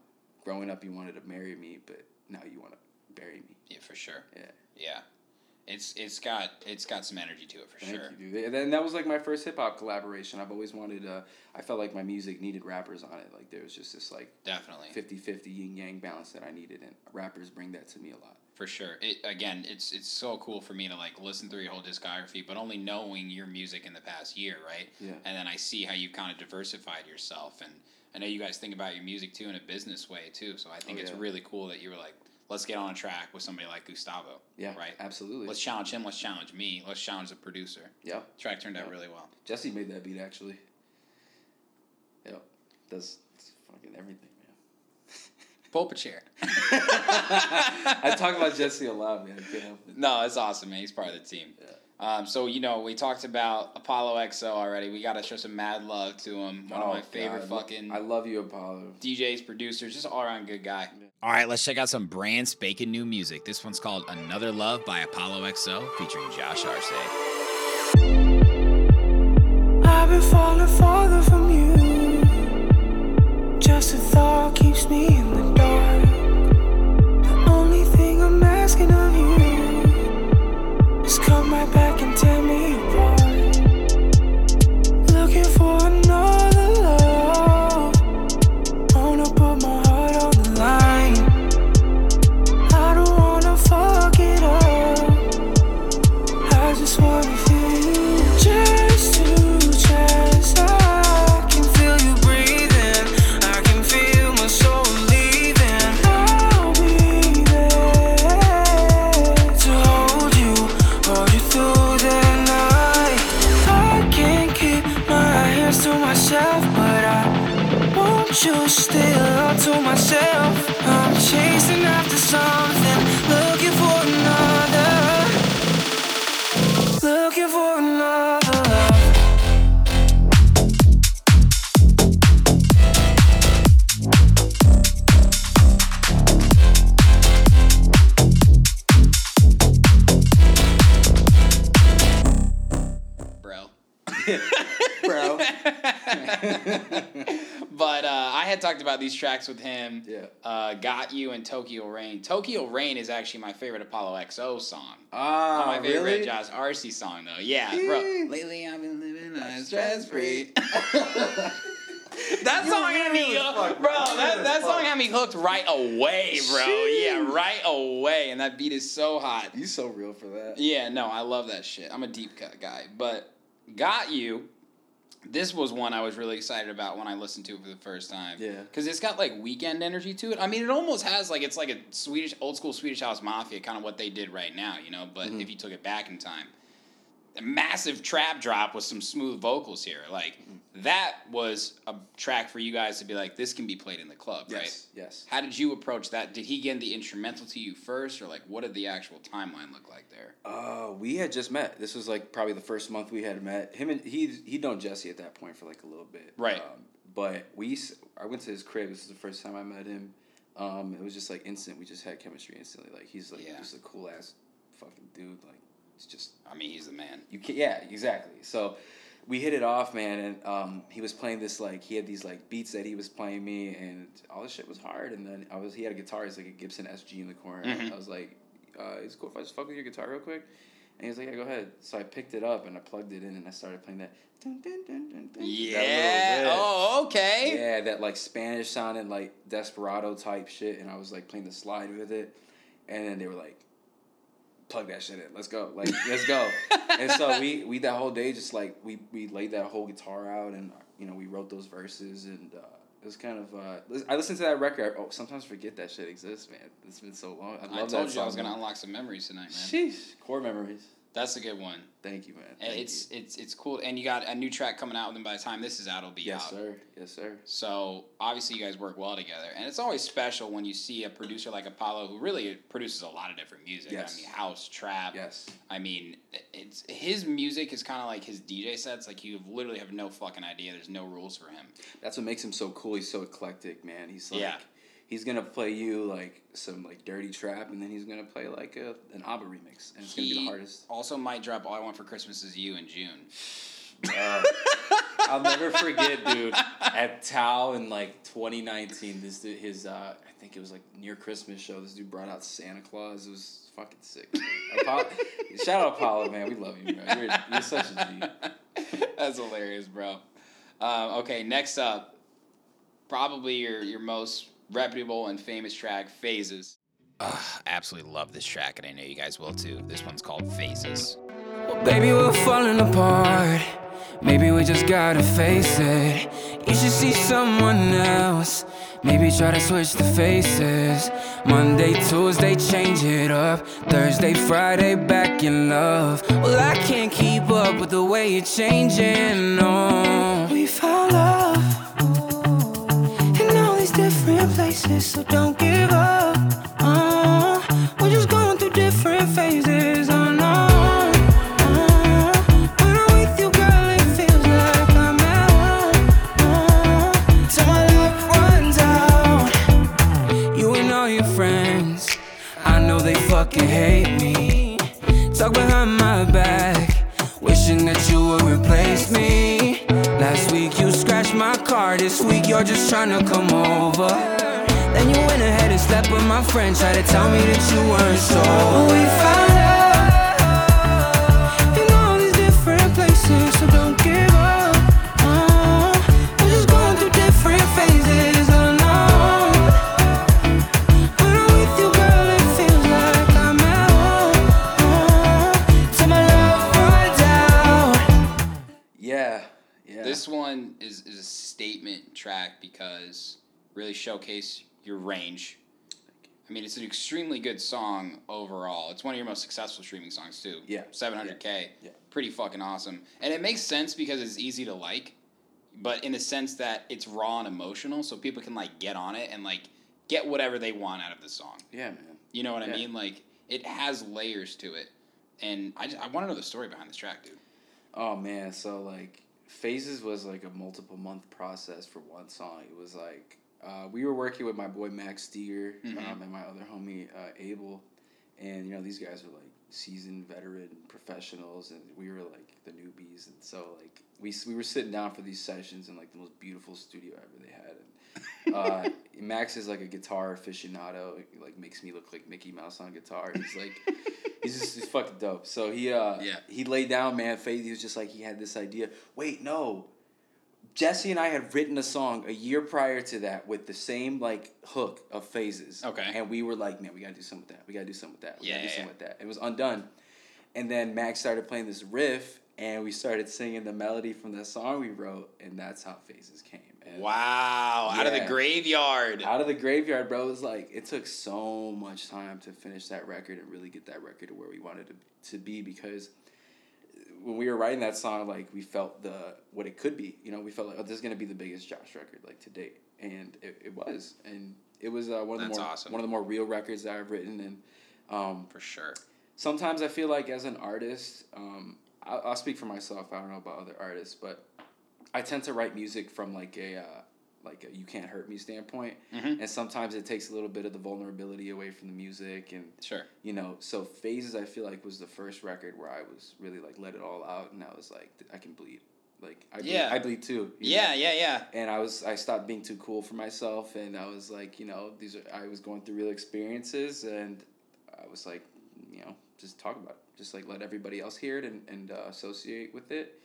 Speaker 3: growing up you wanted to marry me, but now you want to bury me.
Speaker 2: Yeah, for sure.
Speaker 3: Yeah.
Speaker 2: Yeah. It's it's got it's got some energy to it for
Speaker 3: Thank
Speaker 2: sure.
Speaker 3: you, dude. And that was like my first hip hop collaboration. I've always wanted. Uh, I felt like my music needed rappers on it. Like there was just this like
Speaker 2: Definitely.
Speaker 3: 50-50 yin yang balance that I needed, and rappers bring that to me a lot.
Speaker 2: For sure. It again, it's it's so cool for me to like listen through your whole discography, but only knowing your music in the past year, right?
Speaker 3: Yeah.
Speaker 2: And then I see how you've kind of diversified yourself, and I know you guys think about your music too in a business way too. So I think
Speaker 3: Oh,
Speaker 2: it's
Speaker 3: yeah.
Speaker 2: really cool that you were like, let's get on a track with somebody like Gustavo.
Speaker 3: Yeah,
Speaker 2: Right.
Speaker 3: absolutely.
Speaker 2: Let's challenge him. Let's challenge me. Let's challenge the producer.
Speaker 3: Yep.
Speaker 2: Track turned out really well.
Speaker 3: Jesse made that beat actually. Yep. Does fucking everything, man.
Speaker 2: Pull chair.
Speaker 3: I talk about Jesse a lot, man. I can't help it.
Speaker 2: No, it's awesome, man. He's part of the team.
Speaker 3: Yeah.
Speaker 2: Um, so you know, we talked about Apollo XO already. We got to show some mad love to him. One of
Speaker 3: Oh,
Speaker 2: my favorite
Speaker 3: God.
Speaker 2: fucking
Speaker 3: I love you, Apollo.
Speaker 2: DJs, producers, just all around good guy. All right, let's check out some brand spanking new music. This one's called Another Love by Apollo XO featuring Josh Arce.
Speaker 5: I've been falling farther from you. Just a thought keeps me in. The back and tear me
Speaker 2: about these tracks with him.
Speaker 3: Yeah.
Speaker 2: Uh, Got You and Tokyo Rain. Tokyo Rain is actually my favorite Apollo XO song.
Speaker 3: Ah,
Speaker 2: Not my favorite
Speaker 3: really?
Speaker 2: Josh Arce song though. Yeah, bro. Lately I've been living life stress free.
Speaker 3: that
Speaker 2: That song had me,
Speaker 3: weird fuck,
Speaker 2: bro.
Speaker 3: bro. You're
Speaker 2: That, that song
Speaker 3: fuck.
Speaker 2: had me hooked right away, bro. Yeah, right away, and that beat is so hot.
Speaker 3: You so real for that.
Speaker 2: Yeah, no, I love that shit. I'm a deep cut guy, but got you. This was one I was really excited about when I listened to it for the first time.
Speaker 3: Yeah.
Speaker 2: because it's got like Weeknd energy to it. I mean, it almost has like it's like a Swedish old school Swedish House Mafia kind of what they did right now, you know. But
Speaker 3: Mm-hmm.
Speaker 2: if you took it back in time, massive trap drop with some smooth vocals here. Like
Speaker 3: Mm.
Speaker 2: that was a track for you guys to be like, this can be played in the club, right?
Speaker 3: Yes, yes.
Speaker 2: How did you approach that? Did he get the instrumental to you first, or like what did the actual timeline look like there?
Speaker 3: Uh, we had just met. This was like probably the first month we had met. Him and he he'd known Jesse at that point for like a little bit.
Speaker 2: Right.
Speaker 3: Um, but we I went to his crib. This is the first time I met him. Um, it was just like instant. We just had chemistry instantly. Like he's like
Speaker 2: Yeah.
Speaker 3: just a cool ass fucking dude. Like it's just
Speaker 2: I mean, he's the man.
Speaker 3: you can yeah exactly. So we hit it off, man, and um, he was playing this like he had these like beats that he was playing me, and all this shit was hard. And then I was he had a guitar, it's like a Gibson SG in the corner.
Speaker 2: Mhm.
Speaker 3: I was like, uh, "It's cool if I just fuck with your guitar real quick." And he was like, "Yeah, go ahead." So I picked it up and I plugged it in and I started playing that. Dun, dun, dun, dun, dun, that
Speaker 2: Yeah.
Speaker 3: riff.
Speaker 2: Oh, okay.
Speaker 3: Yeah, that like Spanish sounding like desperado type shit, and I was like playing the slide with it, and then they were like, "Plug that shit in, let's go, like let's go." and so we we that whole day just like we we laid that whole guitar out, and you know we wrote those verses, and uh, it was kind of uh, I listened to that record. Oh, sometimes forget that shit exists, man. It's been so long. I love
Speaker 2: I told
Speaker 3: that
Speaker 2: you
Speaker 3: song.
Speaker 2: I was gonna unlock some memories tonight, man.
Speaker 3: Sheesh, core memories.
Speaker 2: That's a good one.
Speaker 3: Thank you, man. Thank
Speaker 2: it's
Speaker 3: you.
Speaker 2: it's it's cool, and you got a new track coming out with him. By the time this is out, it'll be
Speaker 3: yes,
Speaker 2: out.
Speaker 3: Yes, sir. Yes, sir.
Speaker 2: So obviously, you guys work well together, and it's always special when you see a producer like Apollo, who really produces a lot of different music.
Speaker 3: Yes.
Speaker 2: I mean, house, trap.
Speaker 3: Yes.
Speaker 2: I mean, it's his music is kind of like his DJ sets. Like you literally have no fucking idea. There's no rules for him.
Speaker 3: That's what makes him so cool. He's so eclectic, man. He's like,
Speaker 2: Yeah.
Speaker 3: He's gonna play you like some like dirty trap, and then he's gonna play like a an ABBA remix, and it's gonna be the hardest.
Speaker 2: Also, might drop "All I Want for Christmas Is You" in June.
Speaker 3: Uh, I'll never forget, dude. At Tao in like 2019, this dude, his uh, I think it was like near Christmas show. This dude brought out Santa Claus. It was fucking sick. Apollo, shout out Apollo, man. We love you, man. You're, you're such a G.
Speaker 2: That's hilarious, bro. Um, okay, next up, probably your your most reputable and famous track, "Phases." Ugh, absolutely love this track, and I know you guys will too. This one's called "Phases."
Speaker 5: Baby, we're falling apart. Maybe we just gotta face it. You should see someone else. Maybe try to switch the faces. Monday, Tuesday, change it up. Thursday, Friday, back in love. Well, I can't keep up with the way you're changing. No, we found
Speaker 2: good song overall. It's one of your most successful streaming songs too.
Speaker 3: Yeah.
Speaker 2: 700k.
Speaker 3: Yeah.
Speaker 2: Pretty fucking awesome. And it makes sense because it's easy to like, but in the sense that it's raw and emotional, so people can like get on it and like get whatever they want out of the song.
Speaker 3: yeah, man.
Speaker 2: You know what I mean? Like it has layers to it. And I, just, I want to know the story behind this track, dude.
Speaker 3: Oh man, so like Phases was like a multiple month process for one song. It was like uh, we were working with my boy Max Steer
Speaker 2: Mhm.
Speaker 3: um, and my other homie uh, Abel, and you know these guys are like seasoned veteran professionals, and we were like the newbies, and so like we we were sitting down for these sessions in like the most beautiful studio ever they had, and uh, Max is like a guitar aficionado, He, like makes me look like Mickey Mouse on guitar. He's like. He's just he's fucking dope. So he uh
Speaker 2: Yeah.
Speaker 3: he laid down, man. Faith. He was just like he had this idea. Wait, no. Jesse and I had written a song a year prior to that with the same like hook of phases.
Speaker 2: Okay.
Speaker 3: And we were like, man, we gotta do something with that. We gotta do something with that. We
Speaker 2: Yeah,
Speaker 3: gotta do
Speaker 2: yeah,
Speaker 3: something with that. It was undone. And then Max started playing this riff and we started singing the melody from the song we wrote, and that's how phases came. And
Speaker 2: Wow, out of the graveyard.
Speaker 3: out of the graveyard, bro. It was like it took so much time to finish that record and really get that record to where we wanted to to be because when we were writing that song, like we felt the what it could be. You know, we felt like oh, this is gonna be the biggest Josh record like to date, and it, it was, and it was uh, one of
Speaker 2: That's
Speaker 3: the more
Speaker 2: awesome.
Speaker 3: one of the more real records that I've written, and um,
Speaker 2: For sure.
Speaker 3: sometimes I feel like as an artist, um, I'll, I'll speak for myself. I don't know about other artists, but I tend to write music from like a uh, like a you can't hurt me standpoint,
Speaker 2: Mhm.
Speaker 3: and sometimes it takes a little bit of the vulnerability away from the music, and
Speaker 2: Sure.
Speaker 3: you know, so phases I feel like was the first record where I was really like let it all out, and I was like I can bleed, like I bleed,
Speaker 2: Yeah.
Speaker 3: I bleed too.
Speaker 2: Yeah,
Speaker 3: know?
Speaker 2: yeah, yeah.
Speaker 3: and I was I stopped being too cool for myself, and I was like, you know, these are I was going through real experiences, and I was like, you know, just talk about it, just like let everybody else hear it and and uh, associate with it.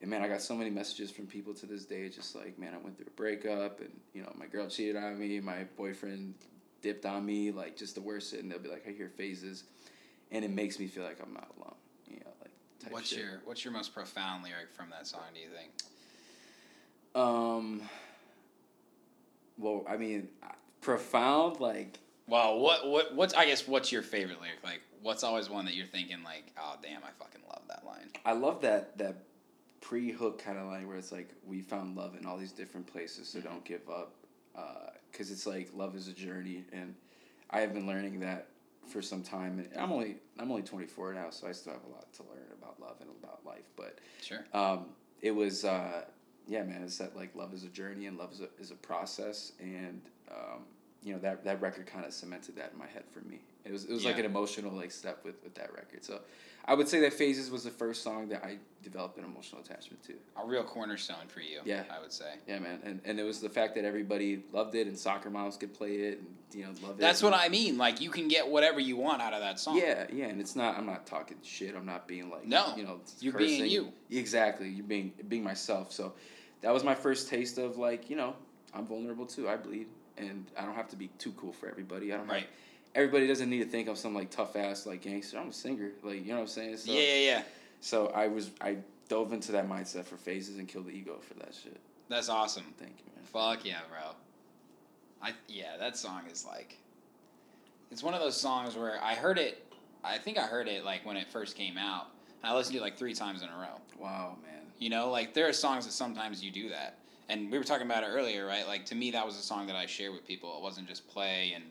Speaker 3: And man, I got so many messages from people to this day, just like, man, I went through a breakup, and you know, my girl cheated on me, my boyfriend dipped on me, like just the worst and they'll be like, I hear phases, and it makes me feel like I'm not alone, you know, like. Type
Speaker 2: What's
Speaker 3: shit.
Speaker 2: your What's your most profound lyric from that song? Do you think?
Speaker 3: Um. Well, I mean, profound. Like,
Speaker 2: Well, what what what's I guess what's your favorite lyric? Like, what's always one that you're thinking like, oh damn, I fucking love that line.
Speaker 3: I love that that pre-hook kind of line where it's like we found love in all these different places, so don't give up. Because it's like love is a journey, and I have been learning that for some time. And I'm only I'm only 24 now, so I still have a lot to learn about love and about life. But
Speaker 2: Sure.
Speaker 3: um, it was uh, yeah man it's that like love is a journey and love is a, is a process and um, you know that that record kind of cemented that in my head for me it was, it was like an emotional like step with, with that record so i would say that phases was the first song that i developed an emotional attachment to
Speaker 2: A real cornerstone for you.
Speaker 3: Yeah.
Speaker 2: I would say.
Speaker 3: yeah man and, and it was the fact that everybody loved it and soccer moms could play it and you know love it
Speaker 2: That's what I mean. Like, you can get whatever you want out of that song.
Speaker 3: Yeah, yeah, and it's not. I'm not talking shit. I'm not being like
Speaker 2: No,
Speaker 3: you know,
Speaker 2: you're being you.
Speaker 3: Exactly, you're being being myself. So that was my first taste of like you know I'm vulnerable too. I bleed, and I don't have to be too cool for everybody. I don't.
Speaker 2: Right.
Speaker 3: Have, everybody doesn't need to think I'm some like tough ass like gangster. I'm a singer. Like you know what I'm saying. So,
Speaker 2: Yeah, yeah, yeah.
Speaker 3: So I was I dove into that mindset for phases and killed the ego for that shit.
Speaker 2: That's awesome.
Speaker 3: Thank you, man.
Speaker 2: Fuck yeah, bro. I yeah, that song is like it's one of those songs where I heard it I think I heard it like when it first came out. And I listened to it like 3 times in a row.
Speaker 3: Wow, man.
Speaker 2: You know, like there are songs that sometimes you do that. And we were talking about it earlier, right? Like to me that was a song that I share with people. It wasn't just play and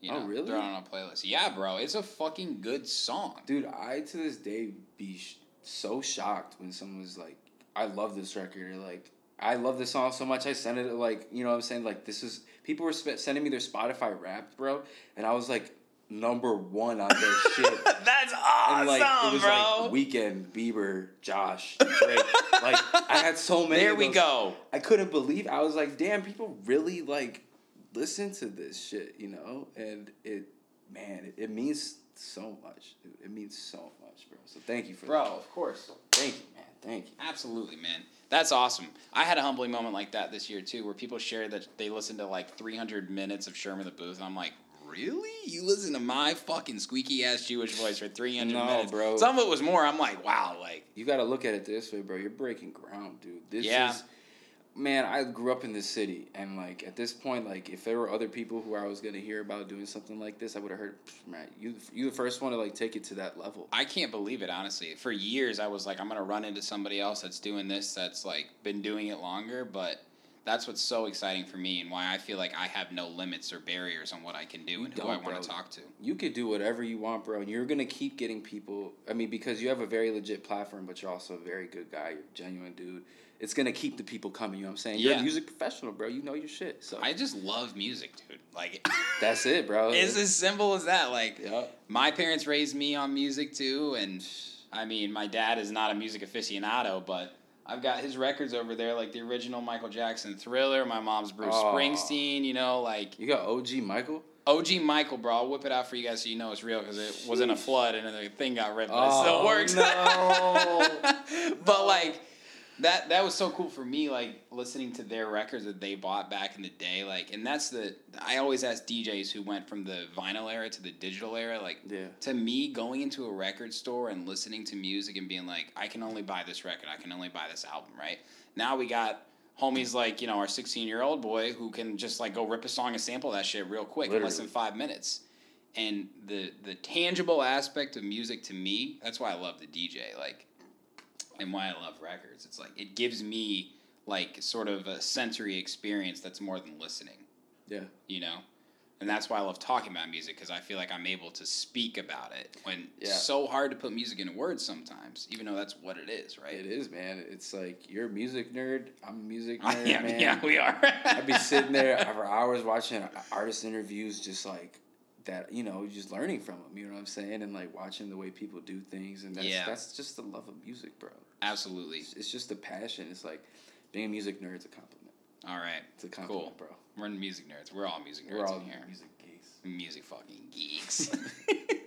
Speaker 2: you
Speaker 3: Oh,
Speaker 2: know,
Speaker 3: really?
Speaker 2: throw it on a playlist. Yeah, bro, it's a fucking good song.
Speaker 3: Dude, I to this day be sh- so shocked when someone was like, "I love this record," or like, "I love this song so much." I sent it like, you know, what I'm saying like this is people were sp- sending me their Spotify Wrapped, bro, and I was like number one on their shit.
Speaker 2: That's awesome,
Speaker 3: And like it was
Speaker 2: bro.
Speaker 3: like Weeknd, Bieber, Josh, Drake. like I had so many.
Speaker 2: there we go.
Speaker 3: I couldn't believe. I was like, damn, people really like listen to this shit, you know, and it, man, it, it means so much. It, it means so much, bro. So thank you for
Speaker 2: Bro,
Speaker 3: that.
Speaker 2: of course.
Speaker 3: Thank you, man. Thank you.
Speaker 2: Absolutely, man. That's awesome. I had a humbling moment like that this year too, where people shared that they listened to like 300 minutes of Sherman the Booth, and I'm like, really? You listen to my fucking squeaky ass Jewish voice for 300
Speaker 3: No,
Speaker 2: minutes,
Speaker 3: bro.
Speaker 2: Some of it was more. I'm like, wow, like,
Speaker 3: You got to look at it this way, bro. You're breaking ground, dude. This
Speaker 2: Yeah.
Speaker 3: is, man. I grew up in this city, and like at this point, like if there were other people who I was gonna hear about doing something like this, I would have heard, man. You, you the first one to like take it to that level.
Speaker 2: I can't believe it. Honestly, for years I was like, I'm gonna run into somebody else that's doing this, that's like been doing it longer, but. That's what's so exciting for me, and why I feel like I have no limits or barriers on what I can do and who I want to talk to.
Speaker 3: you could do whatever you want, bro, and you're gonna keep getting people. I mean, because you have a very legit platform, but you're also a very good guy. You're a genuine dude, it's gonna keep the people coming. You know what I'm saying?
Speaker 2: Yeah.
Speaker 3: You're a music professional, bro. You know your shit. So
Speaker 2: I just love music, dude. Like,
Speaker 3: that's it, bro.
Speaker 2: it's as simple as that. Like,
Speaker 3: Yup.
Speaker 2: my parents raised me on music too, and I mean, my dad is not a music aficionado, but I've got his records over there, like the original Michael Jackson Thriller. My mom's Bruce
Speaker 3: Aw.
Speaker 2: Springsteen. You know, like
Speaker 3: You got OG Michael.
Speaker 2: OG Michael, bro. I'll whip it out for you guys so you know it's real because it was in a flood and the thing got ripped, but it still
Speaker 3: Oh,
Speaker 2: works.
Speaker 3: no.
Speaker 2: but like that that was so cool for me like listening to their records that they bought back in the day like and that's the i always ask djs who went from the vinyl era to the digital era like
Speaker 3: Yeah.
Speaker 2: to me going into a record store and listening to music and being like i can only buy this record. I can only buy this album right? Now we got homies like you know our 16 year old boy who can just like go rip a song and sample that shit real quick in less than five minutes. And the the tangible aspect of music to me that's why i love the dj like and why I love records. It's like it gives me like sort of a sensory experience that's more than listening,
Speaker 3: Yeah.
Speaker 2: you know? And that's why I love talking about music because I feel like I'm able to speak about it when
Speaker 3: Yeah.
Speaker 2: it's so hard to put music into words sometimes, even though that's what it is, right?
Speaker 3: It is, man. It's like you're a music nerd. I'm a music nerd,
Speaker 2: am,
Speaker 3: man.
Speaker 2: yeah, we are.
Speaker 3: I'd be sitting there for hours watching artist interviews, just like that. You know, just learning from them. You know what I'm saying? And like watching the way people do things, and that's
Speaker 2: Yeah.
Speaker 3: that's just the love of music, bro.
Speaker 2: Absolutely.
Speaker 3: It's, it's just a passion. It's like being a music nerd is a compliment.
Speaker 2: All right.
Speaker 3: It's a compliment,
Speaker 2: Cool.
Speaker 3: bro.
Speaker 2: We're music nerds. We're all music nerds
Speaker 3: We're all
Speaker 2: in here.
Speaker 3: music geeks.
Speaker 2: Music fucking geeks.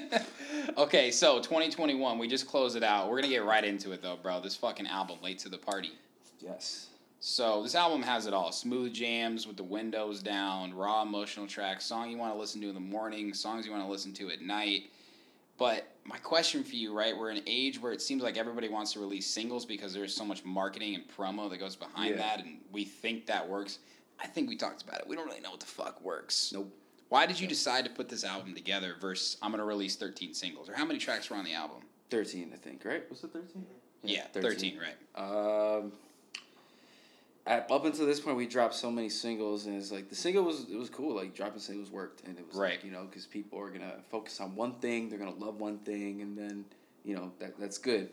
Speaker 2: okay, so 2021, we just closed it out. We're gonna get right into it though, bro. This fucking album, Late to the Party.
Speaker 3: Yes.
Speaker 2: So this album has it all: smooth jams with the windows down, raw emotional tracks, song you want to listen to in the morning, songs you want to listen to at night. But my question for you, right? We're in an age where it seems like everybody wants to release singles because there's so much marketing and promo that goes behind
Speaker 3: Yeah.
Speaker 2: that, and we think that works. I think we talked about it. We don't really know what the fuck works.
Speaker 3: Nope.
Speaker 2: Why did you decide to put this album together versus I'm gonna release 13 singles? Or how many tracks were on the album?
Speaker 3: Thirteen, I think. Right? Was it thirteen?
Speaker 2: Yeah, 13, right.
Speaker 3: Um, at, up until this point, we dropped so many singles, and it's like the single was it was cool. Like dropping singles worked, and it was
Speaker 2: Right.
Speaker 3: like, you know because people are gonna focus on one thing, they're gonna love one thing, and then you know that that's good.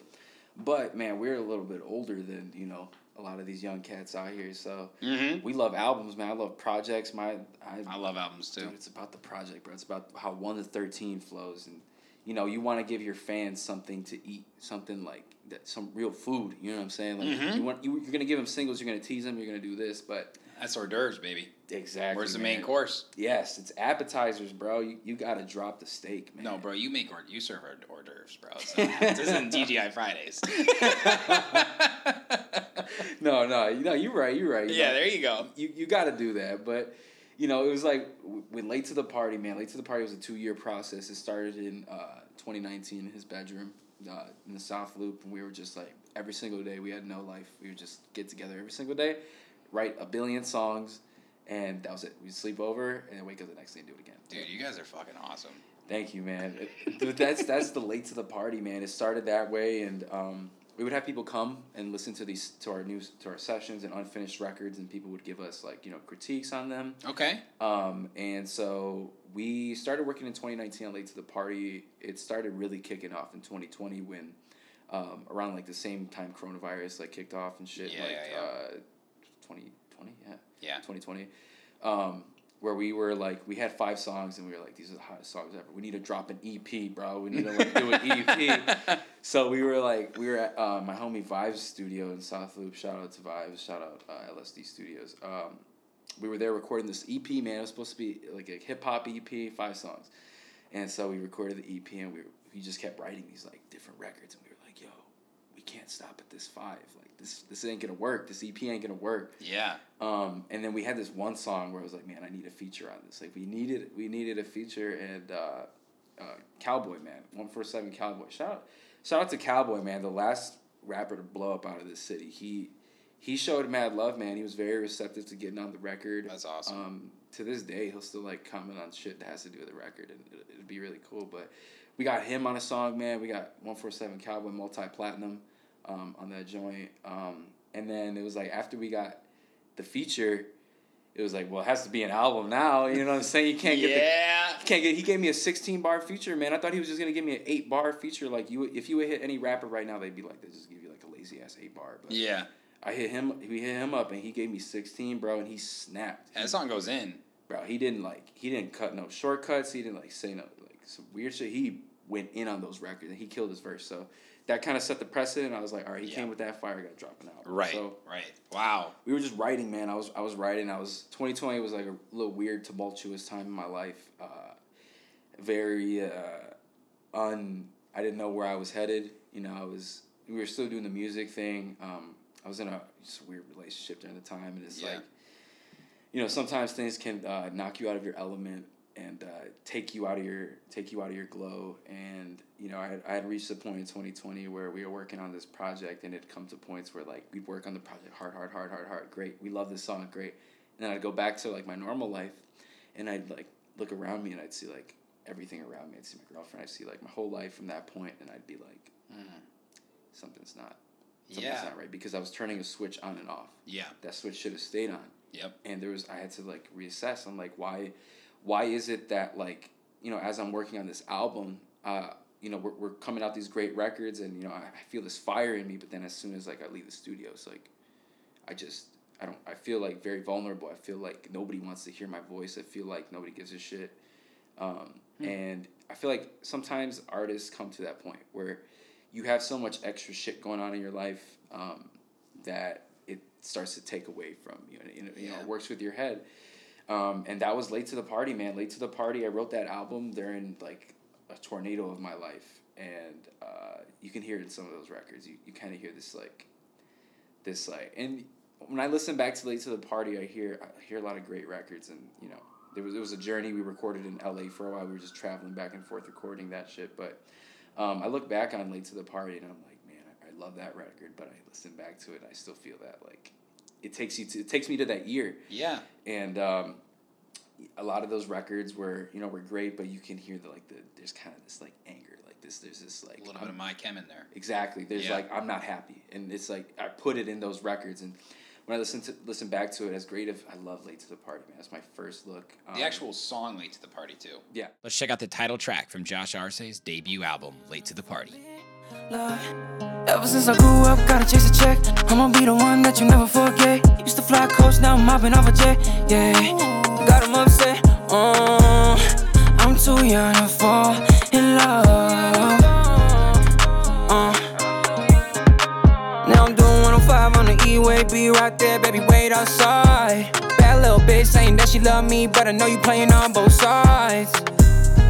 Speaker 3: But man, we're a little bit older than you know a lot of these young cats out here, so
Speaker 2: Mm-hmm.
Speaker 3: we love albums, man. I love projects. My I,
Speaker 2: I love albums too.
Speaker 3: Dude, it's about the project, bro. It's about how one to thirteen flows, and you know, you want to give your fans something to eat, something like that, some real food. You know what I'm saying? Like
Speaker 2: Mhm.
Speaker 3: you want, you, you're gonna give them singles, you're gonna tease them, you're gonna do this, but
Speaker 2: That's hors d'oeuvres, baby.
Speaker 3: exactly.
Speaker 2: Where's the
Speaker 3: man.
Speaker 2: main course?
Speaker 3: Yes, it's appetizers, bro. You, you gotta drop the steak, man.
Speaker 2: No, bro, you make hors, you serve hors- hors d'oeuvres, bro. Not- this isn't TGI Fridays.
Speaker 3: no, no, no, you're right. You're right. You
Speaker 2: yeah, there you go.
Speaker 3: you you got to do that. But you know, it was like when late to the party, man. Late to the party was a two year process. It started in uh, 2019 in his bedroom uh, in the South Loop, and we were just like every single day. We had no life. We would just get together every single day, write a billion songs, and that was it. We'd sleep over and then wake up the next day and do it again.
Speaker 2: Dude, you guys are fucking awesome.
Speaker 3: Thank you, man. Dude, that's that's the late to the party, man. It started that way, and um, we would have people come and listen to these to our news to our sessions and unfinished records, and people would give us like you know critiques on them.
Speaker 2: Okay.
Speaker 3: Um, and so we started working in 2019 on Late to the Party. It started really kicking off in 2020 when um, around like the same time coronavirus like kicked off and shit.
Speaker 2: Yeah,
Speaker 3: like
Speaker 2: yeah, yeah.
Speaker 3: uh 2020, yeah.
Speaker 2: Yeah.
Speaker 3: 2020. Um, where we were like we had five songs and we were like these are the hottest songs ever. We need to drop an EP, bro. We need to like do an EP. So we were like, we were at uh, my homie Vibes studio in South Loop. Shout out to Vibes. Shout out uh, LSD Studios. Um, we were there recording this EP, man. It was supposed to be like a hip hop EP, five songs. And so we recorded the EP and we, we just kept writing these like different records. And we were like, yo, we can't stop at this five. Like this, this ain't gonna work. This EP ain't gonna work.
Speaker 2: Yeah.
Speaker 3: Um, and then we had this one song where I was like, man, I need a feature on this. Like we needed, we needed a feature, and uh, uh, Calboy Man, one four seven Calboy. Shout out, shout out to Calboy Man, the last rapper to blow up out of this city. He he showed mad love, man. He was very receptive to getting on the record.
Speaker 2: That's awesome.
Speaker 3: Um, to this day, he'll still like comment on shit that has to do with the record, and it, it'd be really cool. But we got him on a song, man. We got one four seven Calboy multi platinum um, on that joint. Um, and then it was like after we got the feature, it was like, well, it has to be an album now. You know what I'm saying? You can't get
Speaker 2: yeah.
Speaker 3: you can't get. He gave me a 16 bar feature, man. I thought he was just gonna give me an eight bar feature. Like you, if you would hit any rapper right now, they'd be like, they just give you like a lazy ass eight bar. But
Speaker 2: Yeah.
Speaker 3: I hit him. We hit him up, and he gave me sixteen, bro, and he snapped.
Speaker 2: And that song goes in.
Speaker 3: bro, he didn't like he didn't cut no shortcuts. He didn't like say no like some weird shit. He went in on those records and he killed his verse. So that kind of set the precedent. I was like, all right, he
Speaker 2: Yeah.
Speaker 3: came with that fire. I got to drop an album.
Speaker 2: Right.
Speaker 3: So
Speaker 2: right. Wow.
Speaker 3: we were just writing, man. I was I was writing. I was twenty twenty was like a little weird, tumultuous time in my life. Uh, very uh, un. I didn't know where I was headed. You know, I was. We were still doing the music thing. Um, I was in a just a weird relationship during the time, and it's
Speaker 2: Yeah.
Speaker 3: like, you know, sometimes things can uh, knock you out of your element and uh, take you out of your take you out of your glow. And you know, I had, I had reached the point in twenty twenty where we were working on this project, and it'd come to points where like we'd work on the project hard, hard, hard, hard, hard. Great, we love this song, great. And then I'd go back to like my normal life, and I'd like look around me, and I'd see like everything around me. I'd see my girlfriend. I'd see like my whole life from that point, and I'd be like, something's not. Something's
Speaker 2: Yeah.
Speaker 3: not right because I was turning a switch on and off.
Speaker 2: Yeah.
Speaker 3: That switch should have stayed on
Speaker 2: Yep.
Speaker 3: and there was I had to like reassess. I'm like, why, why is it that like you know as I'm working on this album, uh, you know we're we're coming out these great records, and you know I, I feel this fire in me, but then as soon as like I leave the studio, it's like, I just I don't I feel like very vulnerable. I feel like nobody wants to hear my voice. I feel like nobody gives a shit, um, and I feel like sometimes artists come to that point where you have so much extra shit going on in your life um, that it starts to take away from you. And, you know, you know,
Speaker 2: Yeah.
Speaker 3: it works with your head. Um, and that was late to the party, man. Late to the party. I wrote that album during like a tornado of my life, and uh, you can hear it in some of those records. You, you kind of hear this like, this like, and when I listen back to late to the party, I hear I hear a lot of great records, and you know, there was it was a journey. We recorded in L.A. for a while. We were just traveling back and forth recording that shit, but. Um, I look back on Late to the Party and I'm like, man, I, I love that record, but I listen back to it and I still feel that like it takes you to it takes me to that year.
Speaker 2: Yeah.
Speaker 3: And um, a lot of those records were you know were great, but you can hear the like the there's kind of this like anger, like this there's this like
Speaker 2: A little
Speaker 3: I'm-
Speaker 2: bit of my chem in there.
Speaker 3: Exactly. There's
Speaker 2: Yeah.
Speaker 3: like I'm not happy, and it's like I put it in those records, and when I listen to listen back to it, as great if I love Late to the Party, man. That's my first look.
Speaker 2: The
Speaker 3: Um,
Speaker 2: actual song Late to the Party, too.
Speaker 3: yeah.
Speaker 2: Let's check out the title track from Josh Arce's debut album, Late to the Party.
Speaker 5: Ever since I grew up, gotta chase a check. I'ma be the one that you never forget. Used to fly coach, now I'm mopping off a jet. Yeah, got 'em upset. Uh, I'm too young to fall in love. Uh, now I'm doing 105 on the E-way, be right there, baby, wait outside. Bad little bitch saying that she love me, but I know you playing on both sides.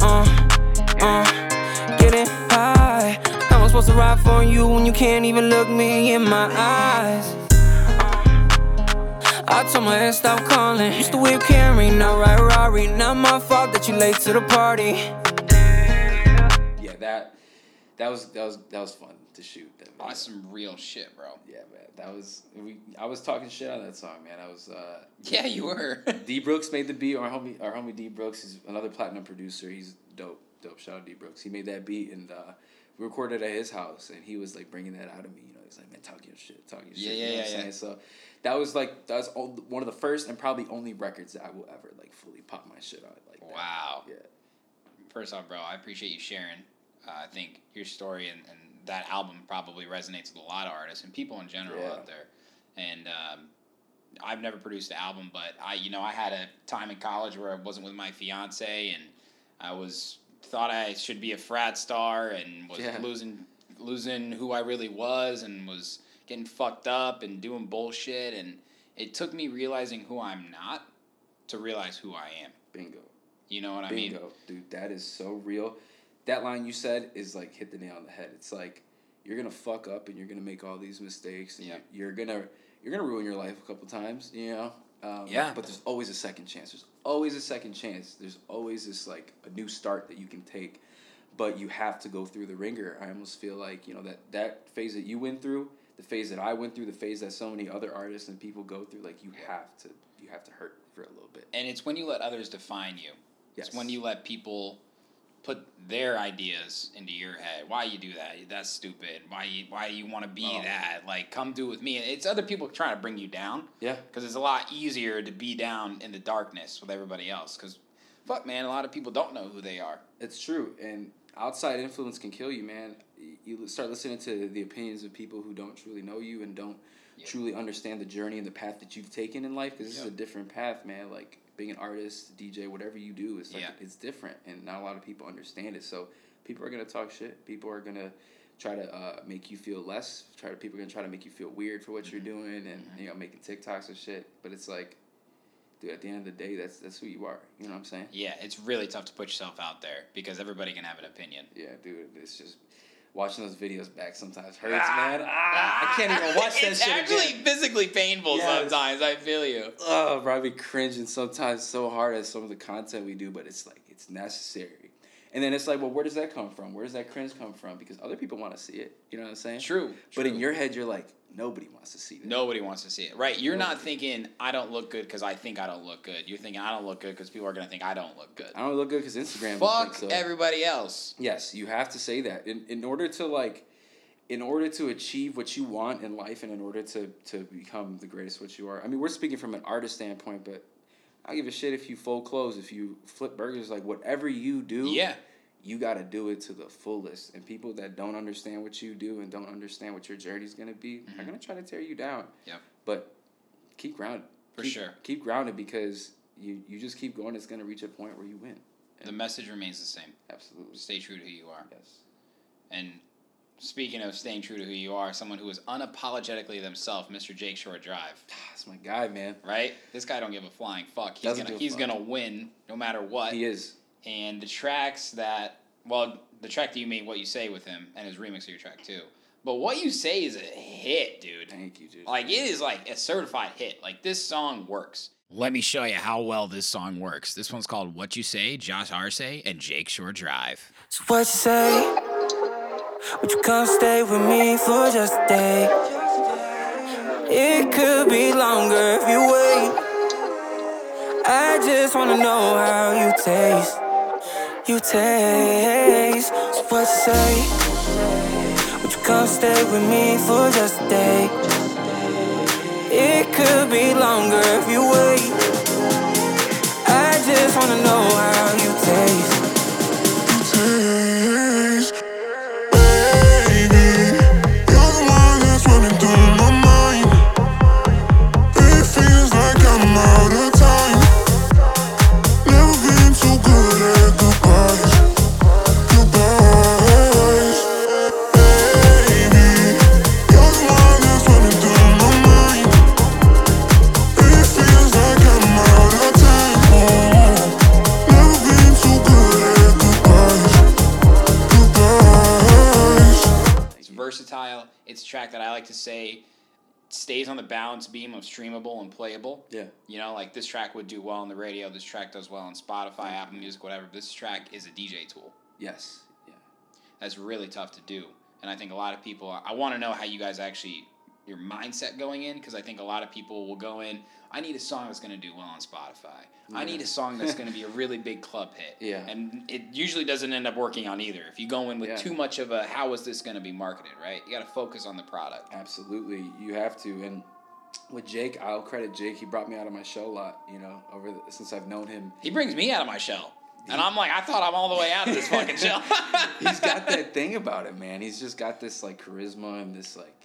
Speaker 5: Uh, uh, supposed to ride for you when you can't even look me in my eyes? I told my ex stop calling. Used to whip Camry, now ride Rari. Not my fault that you late to the party.
Speaker 3: Yeah, that that was that was that was fun to shoot. That video.
Speaker 2: That's some real shit, bro.
Speaker 3: Yeah, man. That was we. I was talking shit on that song, man. I was. Uh,
Speaker 2: Yeah, you were.
Speaker 3: D Brooks made the beat. Our homie, our homie D Brooks is another platinum producer. He's dope, dope. Shout out D Brooks. He made that beat and uh, we recorded at his house, and he was like bringing that out of me. You know, he's like, man, talk your shit, talk your
Speaker 2: Yeah,
Speaker 3: shit.
Speaker 2: yeah,
Speaker 3: you know
Speaker 2: yeah, yeah.
Speaker 3: saying? So that was like that was all, one of the first and probably only records that I will ever like fully pop my shit on like that.
Speaker 2: Wow.
Speaker 3: Yeah.
Speaker 2: First off, bro, I appreciate you sharing. Uh, I think your story and, and that album probably resonates with a lot of artists and people in general
Speaker 3: Yeah.
Speaker 2: out there. And um, I've never produced an album, but I, you know, I had a time in college where I wasn't with my fiance, and I was thought I should be a frat star, and was
Speaker 3: Yeah.
Speaker 2: losing losing who I really was, and was getting fucked up and doing bullshit, and it took me realizing who I'm not to realize who I am.
Speaker 3: Bingo.
Speaker 2: You know what I mean?
Speaker 3: Bingo, dude. That is so real. That line you said is like hit the nail on the head. It's like you're gonna fuck up and you're gonna make all these mistakes and
Speaker 2: Yeah.
Speaker 3: you're, you're gonna you're gonna ruin your life a couple times. You know. Um,
Speaker 2: Yeah.
Speaker 3: But there's always a second chance. There's always a second chance. There's always this like a new start that you can take, but you have to go through the ringer. I almost feel like you know that that phase that you went through, the phase that I went through, the phase that so many other artists and people go through. Like you have to you have to hurt for a little bit.
Speaker 2: And it's when you let others define you. It's
Speaker 3: Yes.
Speaker 2: when you let people put their ideas into your head. Why you do that? That's stupid. Why you why you want to be
Speaker 3: Oh.
Speaker 2: that? Like come do it with me. It's other people trying to bring you down.
Speaker 3: Yeah.
Speaker 2: Because it's a lot easier to be down in the darkness with everybody else. Because fuck, man, a lot of people don't know who they are.
Speaker 3: It's true, and outside influence can kill you, man. You start listening to the opinions of people who don't truly know you and don't truly understand the journey and the path that you've taken in life because this
Speaker 2: Yep.
Speaker 3: is a different path, man. Like being an artist, DJ, whatever you do, it's like
Speaker 2: Yeah.
Speaker 3: it's different, and not a lot of people understand it. So people are gonna talk shit. People are gonna try to uh, make you feel less. Try to people are gonna try to make you feel weird for what
Speaker 2: Mm-hmm.
Speaker 3: you're doing, and you know making TikToks and shit. But it's like, dude, at the end of the day, that's that's who you are. You know what I'm saying?
Speaker 2: Yeah, it's really tough to put yourself out there because everybody can have an opinion.
Speaker 3: Yeah, dude, it's just watching those videos back sometimes hurts, man. Ah, I can't even watch that
Speaker 2: it's
Speaker 3: shit It's
Speaker 2: actually
Speaker 3: again.
Speaker 2: physically painful
Speaker 3: Yes.
Speaker 2: sometimes. I feel you.
Speaker 3: Oh, bro, I be cringing sometimes so hard at some of the content we do, but it's like it's necessary. And then it's like, well, where does that come from? Where does that cringe come from? Because other people want to see it. You know what I'm saying?
Speaker 2: True.
Speaker 3: But in your head, you're like, nobody wants to see that.
Speaker 2: Nobody wants to see it, right? You're not thinking I don't look good because I think I don't look good. You're thinking I don't look good because people are gonna think I don't look good.
Speaker 3: I don't look good because Instagram.
Speaker 2: Fuck
Speaker 3: so.
Speaker 2: everybody else.
Speaker 3: Yes, you have to say that in in order to like, in order to achieve what you want in life, and in order to to become the greatest what you are. I mean, we're speaking from an artist standpoint, but I give a shit if you fold clothes, if you flip burgers, like whatever you do.
Speaker 2: Yeah.
Speaker 3: You got to do it to the fullest, and people that don't understand what you do and don't understand what your journey's gonna be are gonna try to tear you down.
Speaker 2: Mm-hmm. Yep.
Speaker 3: But keep grounded.
Speaker 2: For
Speaker 3: Keep-
Speaker 2: sure.
Speaker 3: Keep grounded because you you just keep going. It's gonna reach a point where you win.
Speaker 2: The message remains the same.
Speaker 3: Absolutely.
Speaker 2: Stay true to who you are.
Speaker 3: Yes.
Speaker 2: And speaking of staying true to who you are, someone who is unapologetically themselves, Mr. Jake Shore Drive.
Speaker 3: That's my guy, man.
Speaker 2: Right? This guy don't give a flying fuck. He's
Speaker 3: Doesn't
Speaker 2: gonna he's
Speaker 3: fuck.
Speaker 2: gonna win no matter what.
Speaker 3: He is.
Speaker 2: And the tracks that well, the track that you made, What You Say with him, and his remix of your track too. But What You Say is a hit, dude.
Speaker 3: Thank you, dude.
Speaker 2: Like it is like a certified hit. Like this song works. Let me show you how well this song works. This one's called What You Say, Josh Arce and Jake Shore Drive.
Speaker 5: So what you say? Would you come stay with me for just a day? It could be longer if you wait. I just wanna know how you taste. You taste. So what you say? Would you come stay with me for just a day? It could be longer if you wait. I just wanna know how you
Speaker 2: Track that I like to say stays on the balance beam of streamable and playable.
Speaker 3: Yeah.
Speaker 2: You know, like this track would do well on the radio. This track does well on Spotify, Apple Music, whatever. This track is a DJ tool.
Speaker 3: Yes. Yeah.
Speaker 2: That's really tough to do. And I think a lot of people, I want to know how you guys actually, your mindset going in, because I think a lot of people will go in, I need a song that's going to do well on Spotify. I need a song that's going to be a really big club hit.
Speaker 3: Yeah.
Speaker 2: And it usually doesn't end up working on either. If you go in with
Speaker 3: Yeah.
Speaker 2: too much of a, how is this going to be marketed, right? You got to focus on the product.
Speaker 3: Absolutely, you have to. And with Jake, I'll credit Jake. He brought me out of my shell a lot. You know, over the, since I've known him.
Speaker 2: He brings me out of my shell. And I'm like, I thought I'm all the way out of this fucking shell.
Speaker 3: He's got that thing about him, man. He's just got this like charisma and this like,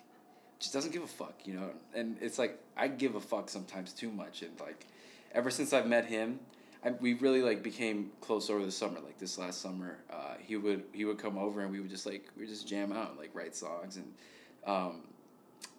Speaker 3: just doesn't give a fuck, you know. And it's like I give a fuck sometimes too much. And like, ever since I've met him, I, we really like became close over the summer. Like this last summer, uh, he would he would come over and we would just like we would just jam out, and, like write songs and. Um,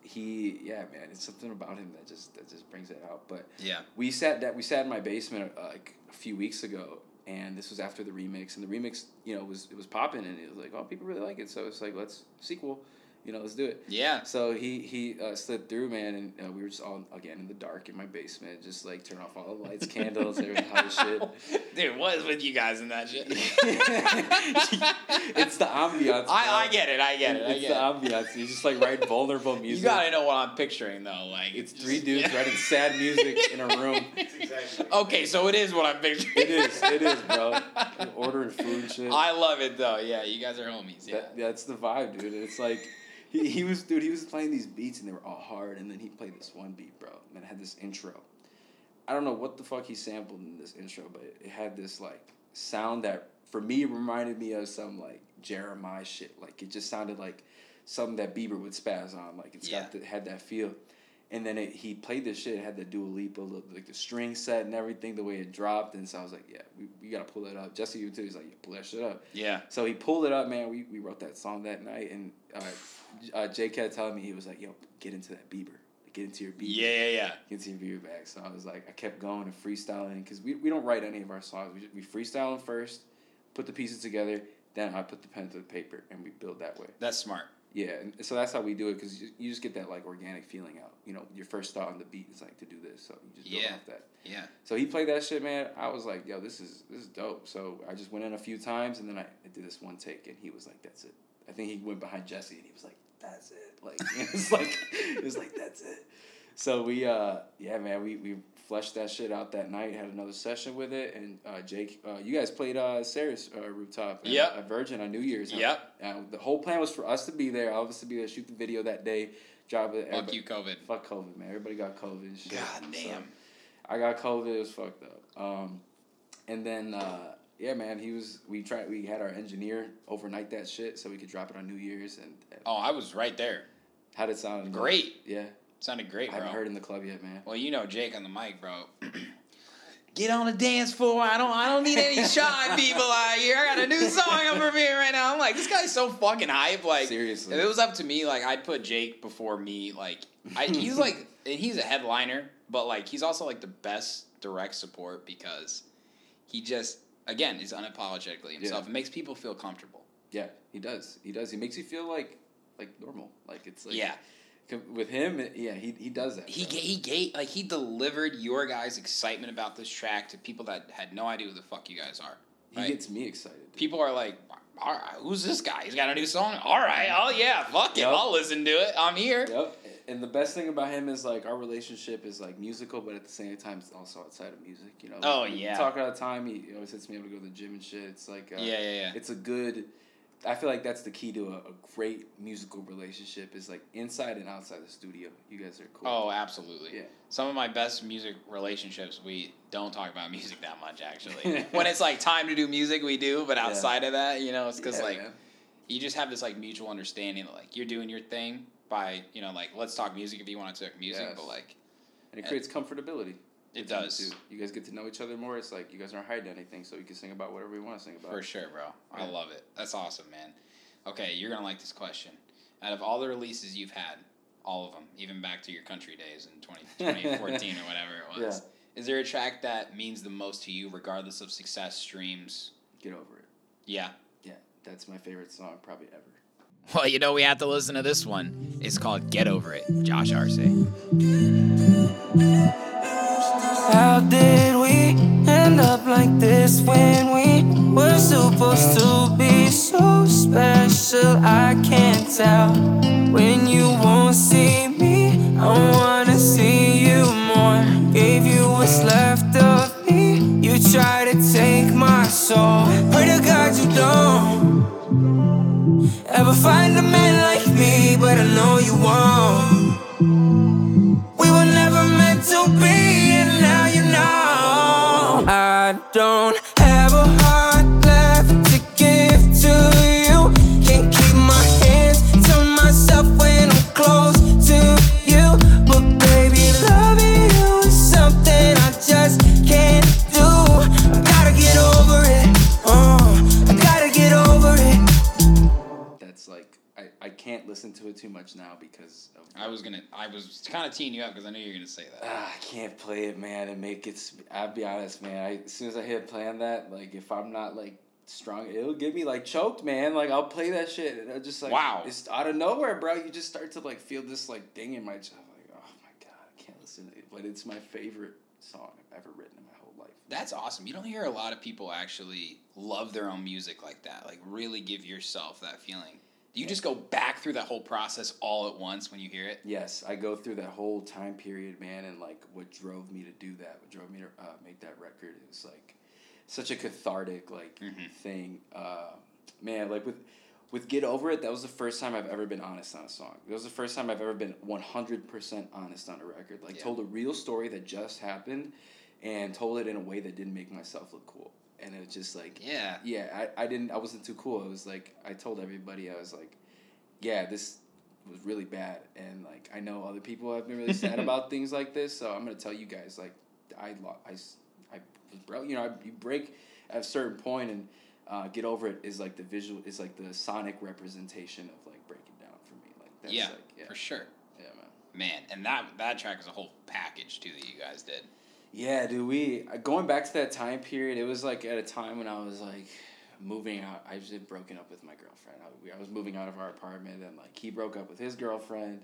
Speaker 3: he yeah man it's something about him that just that just brings it out but
Speaker 2: Yeah.
Speaker 3: we sat that we sat in my basement uh, like a few weeks ago and this was after the remix and the remix you know was it was popping and it was like oh people really like it so it's like let's sequel you know let's do it
Speaker 2: yeah.
Speaker 3: so he he uh, slid through man and uh, we were just all again in the dark in my basement just like turn off all the lights candles everything hot shit
Speaker 2: Dude, what is with you guys in that shit?
Speaker 3: it's the ambiance
Speaker 2: I, I get it. I get it. I
Speaker 3: it's
Speaker 2: get
Speaker 3: the ambiance you just like write vulnerable music
Speaker 2: You gotta know what I'm picturing though. Like
Speaker 3: it's three dudes writing sad music in a room Exactly.
Speaker 2: Okay, so it is what I'm picturing.
Speaker 3: It is, it is, bro. Ordering food shit.
Speaker 2: I love it though. Yeah, you guys are homies. Yeah.
Speaker 3: That, that's the vibe, dude. It's like he, he was dude, he was playing these beats and they were all hard and then he played this one beat, bro. And it had this intro. I don't know what the fuck he sampled in this intro, but it, it had this like sound that for me reminded me of some like Jeremih shit. Like it just sounded like something that Bieber would spaz on. Like it's got
Speaker 2: Yeah.
Speaker 3: the, had that feel. And then it, he played this shit. It had the Dua Lipa, like the string set and everything, the way it dropped. And so I was like, yeah, we, we gotta pull that up. Jesse, you too. He's like, yeah, pull that shit up.
Speaker 2: Yeah.
Speaker 3: So he pulled it up, man. We, we wrote that song that night, and uh, uh, telling me he was like, "Yo, get into that Bieber, get into your Bieber,
Speaker 2: Yeah, yeah, yeah.
Speaker 3: get into your Bieber bag." So I was like, I kept going and freestyling because we, we don't write any of our songs. We, just, we freestyle them first, put the pieces together, then I put the pen to the paper, and we build that way.
Speaker 2: That's smart.
Speaker 3: Yeah, and so that's how we do it because you, you just get that like organic feeling out. You know, your first thought on the beat is like to do this, so you just
Speaker 2: Yeah.
Speaker 3: off that.
Speaker 2: Yeah.
Speaker 3: So he played that shit, man. I was like, yo, this is this is dope. So I just went in a few times and then I, I did this one take and he was like, that's it. I think he went behind Jesse and he was like, that's it. Like it's like it was like that's it. So we uh yeah man we we fleshed that shit out that night. Had another session with it and uh, Jake uh, you guys played uh Sarah's uh, rooftop at,
Speaker 2: Yep.
Speaker 3: at Virgin on New Year's.
Speaker 2: Yep.
Speaker 3: Uh, the whole plan was for us to be there. I was to be there, shoot the video that day, drop it.
Speaker 2: Fuck you, COVID.
Speaker 3: Fuck COVID, man. Everybody got COVID and shit.
Speaker 2: God
Speaker 3: So-
Speaker 2: damn.
Speaker 3: I got COVID. It was fucked up. Um, and then uh, yeah, man, he was. We tried. We had our engineer overnight that shit so we could drop it on New Year's. And and
Speaker 2: Oh, I was right there.
Speaker 3: how did it sound?
Speaker 2: Great.
Speaker 3: Yeah,
Speaker 2: Sounded great, bro.
Speaker 3: I haven't heard in the club yet, man.
Speaker 2: Well, you know Jake on the mic, bro. Get on the dance floor. I don't. I don't need any shy people out here. I got a new song I'm premiering right now. I'm like, this guy's so fucking hype. Like,
Speaker 3: Seriously.
Speaker 2: if it was up to me, like, I'd put Jake before me. Like, I, he's like, and he's a headliner, but like, he's also like the best direct support because he just, again, is unapologetically himself.
Speaker 3: Yeah.
Speaker 2: It makes people feel comfortable.
Speaker 3: Yeah, he does. He does. He makes you feel like like normal. Like it's like
Speaker 2: Yeah.
Speaker 3: With him, yeah, he he does that.
Speaker 2: He he gave like he delivered your guys' excitement about this track to people that had no idea who the fuck you guys are.
Speaker 3: he gets me excited. dude.
Speaker 2: people are like, all right, who's this guy? He's got a new song. All right, oh yeah, fuck it,
Speaker 3: Yup.
Speaker 2: I'll listen to it. I'm here.
Speaker 3: Yep. And the best thing about him is like our relationship is like musical, but at the same time, it's also outside of music. You know.
Speaker 2: Oh,
Speaker 3: Like, we
Speaker 2: yeah.
Speaker 3: Talk all the time. He always hits me up to go to the gym and shit. It's like. Uh,
Speaker 2: Yeah, yeah, yeah.
Speaker 3: It's a good. I feel like that's the key to a, a great musical relationship is like inside and outside the studio. You guys are cool.
Speaker 2: Oh, absolutely.
Speaker 3: Yeah.
Speaker 2: Some of my best music relationships, we don't talk about music that much actually. when it's like time to do music, we do, but outside of that, you know, it's because
Speaker 3: Yeah,
Speaker 2: like
Speaker 3: man.
Speaker 2: you just have this like mutual understanding that like you're doing your thing by you know like let's talk music if you want to talk music,
Speaker 3: Yes.
Speaker 2: but like
Speaker 3: and it creates comfortability.
Speaker 2: It does.
Speaker 3: You guys get to know each other more. It's like you guys aren't hiding anything, so you can sing about whatever you want to sing about.
Speaker 2: For sure, bro. I love it. That's awesome, man. Okay, you're gonna like this question. Out of all the releases you've had, all of them, even back to your country days in 20, 2014 or whatever it was, is there a track that means the most to you, regardless of success, streams?
Speaker 3: Get over it.
Speaker 2: Yeah.
Speaker 3: Yeah, that's my favorite song probably ever.
Speaker 2: Well, you know we have to listen to this one. It's called "Get Over It." Josh Arce.
Speaker 5: How did we end up like this when we were supposed to be so special? I can't tell. When you won't see me, I wanna see you more. Gave you what's left of me. You try to take my soul. Pray to God you don't ever find a man like me, but I know you won't. I
Speaker 2: was kind of teeing you up because I knew you were gonna say that.
Speaker 3: Ah, I can't play it, man, and make it. I'll be honest, man. I, as soon as I hit play on that, like if I'm not like strong, it'll get me like choked, man. Like I'll play that shit, and I just like
Speaker 2: Wow.
Speaker 3: it's out of nowhere, bro. You just start to like feel this like thing in my chest. Like, oh my god, I can't listen to it, but it's my favorite song I've ever written in my whole life.
Speaker 2: That's awesome. You don't hear a lot of people actually love their own music like that. Like really give yourself that feeling. Do you just go back through that whole process all at once when you hear it?
Speaker 3: Yes, I go through that whole time period, man, and like what drove me to do that, what drove me to uh, make that record. It was like such a cathartic like thing, uh, man. Like with with Get Over It, that was the first time I've ever been honest on a song. That was the first time I've ever been one hundred percent honest on a record. Like
Speaker 2: Yeah.
Speaker 3: told a real story that just happened, and told it in a way that didn't make myself look cool. And it was just like
Speaker 2: Yeah.
Speaker 3: yeah, I, I didn't I wasn't too cool. It was like I told everybody I was like, yeah, this was really bad, and like I know other people have been really sad about things like this. So I'm gonna tell you guys like I lo- i was bro, you know I, you break at a certain point and uh, get over it is like the visual is like the sonic representation of like breaking down for me. Like that's
Speaker 2: yeah,
Speaker 3: like yeah
Speaker 2: for sure.
Speaker 3: yeah man.
Speaker 2: Man, and that that track is a whole package too that you guys did.
Speaker 3: Yeah, dude. We uh, going back to that time period. It was like at a time when I was like moving out. I just had broken up with my girlfriend. I, we, I was moving out of our apartment, and like he broke up with his girlfriend,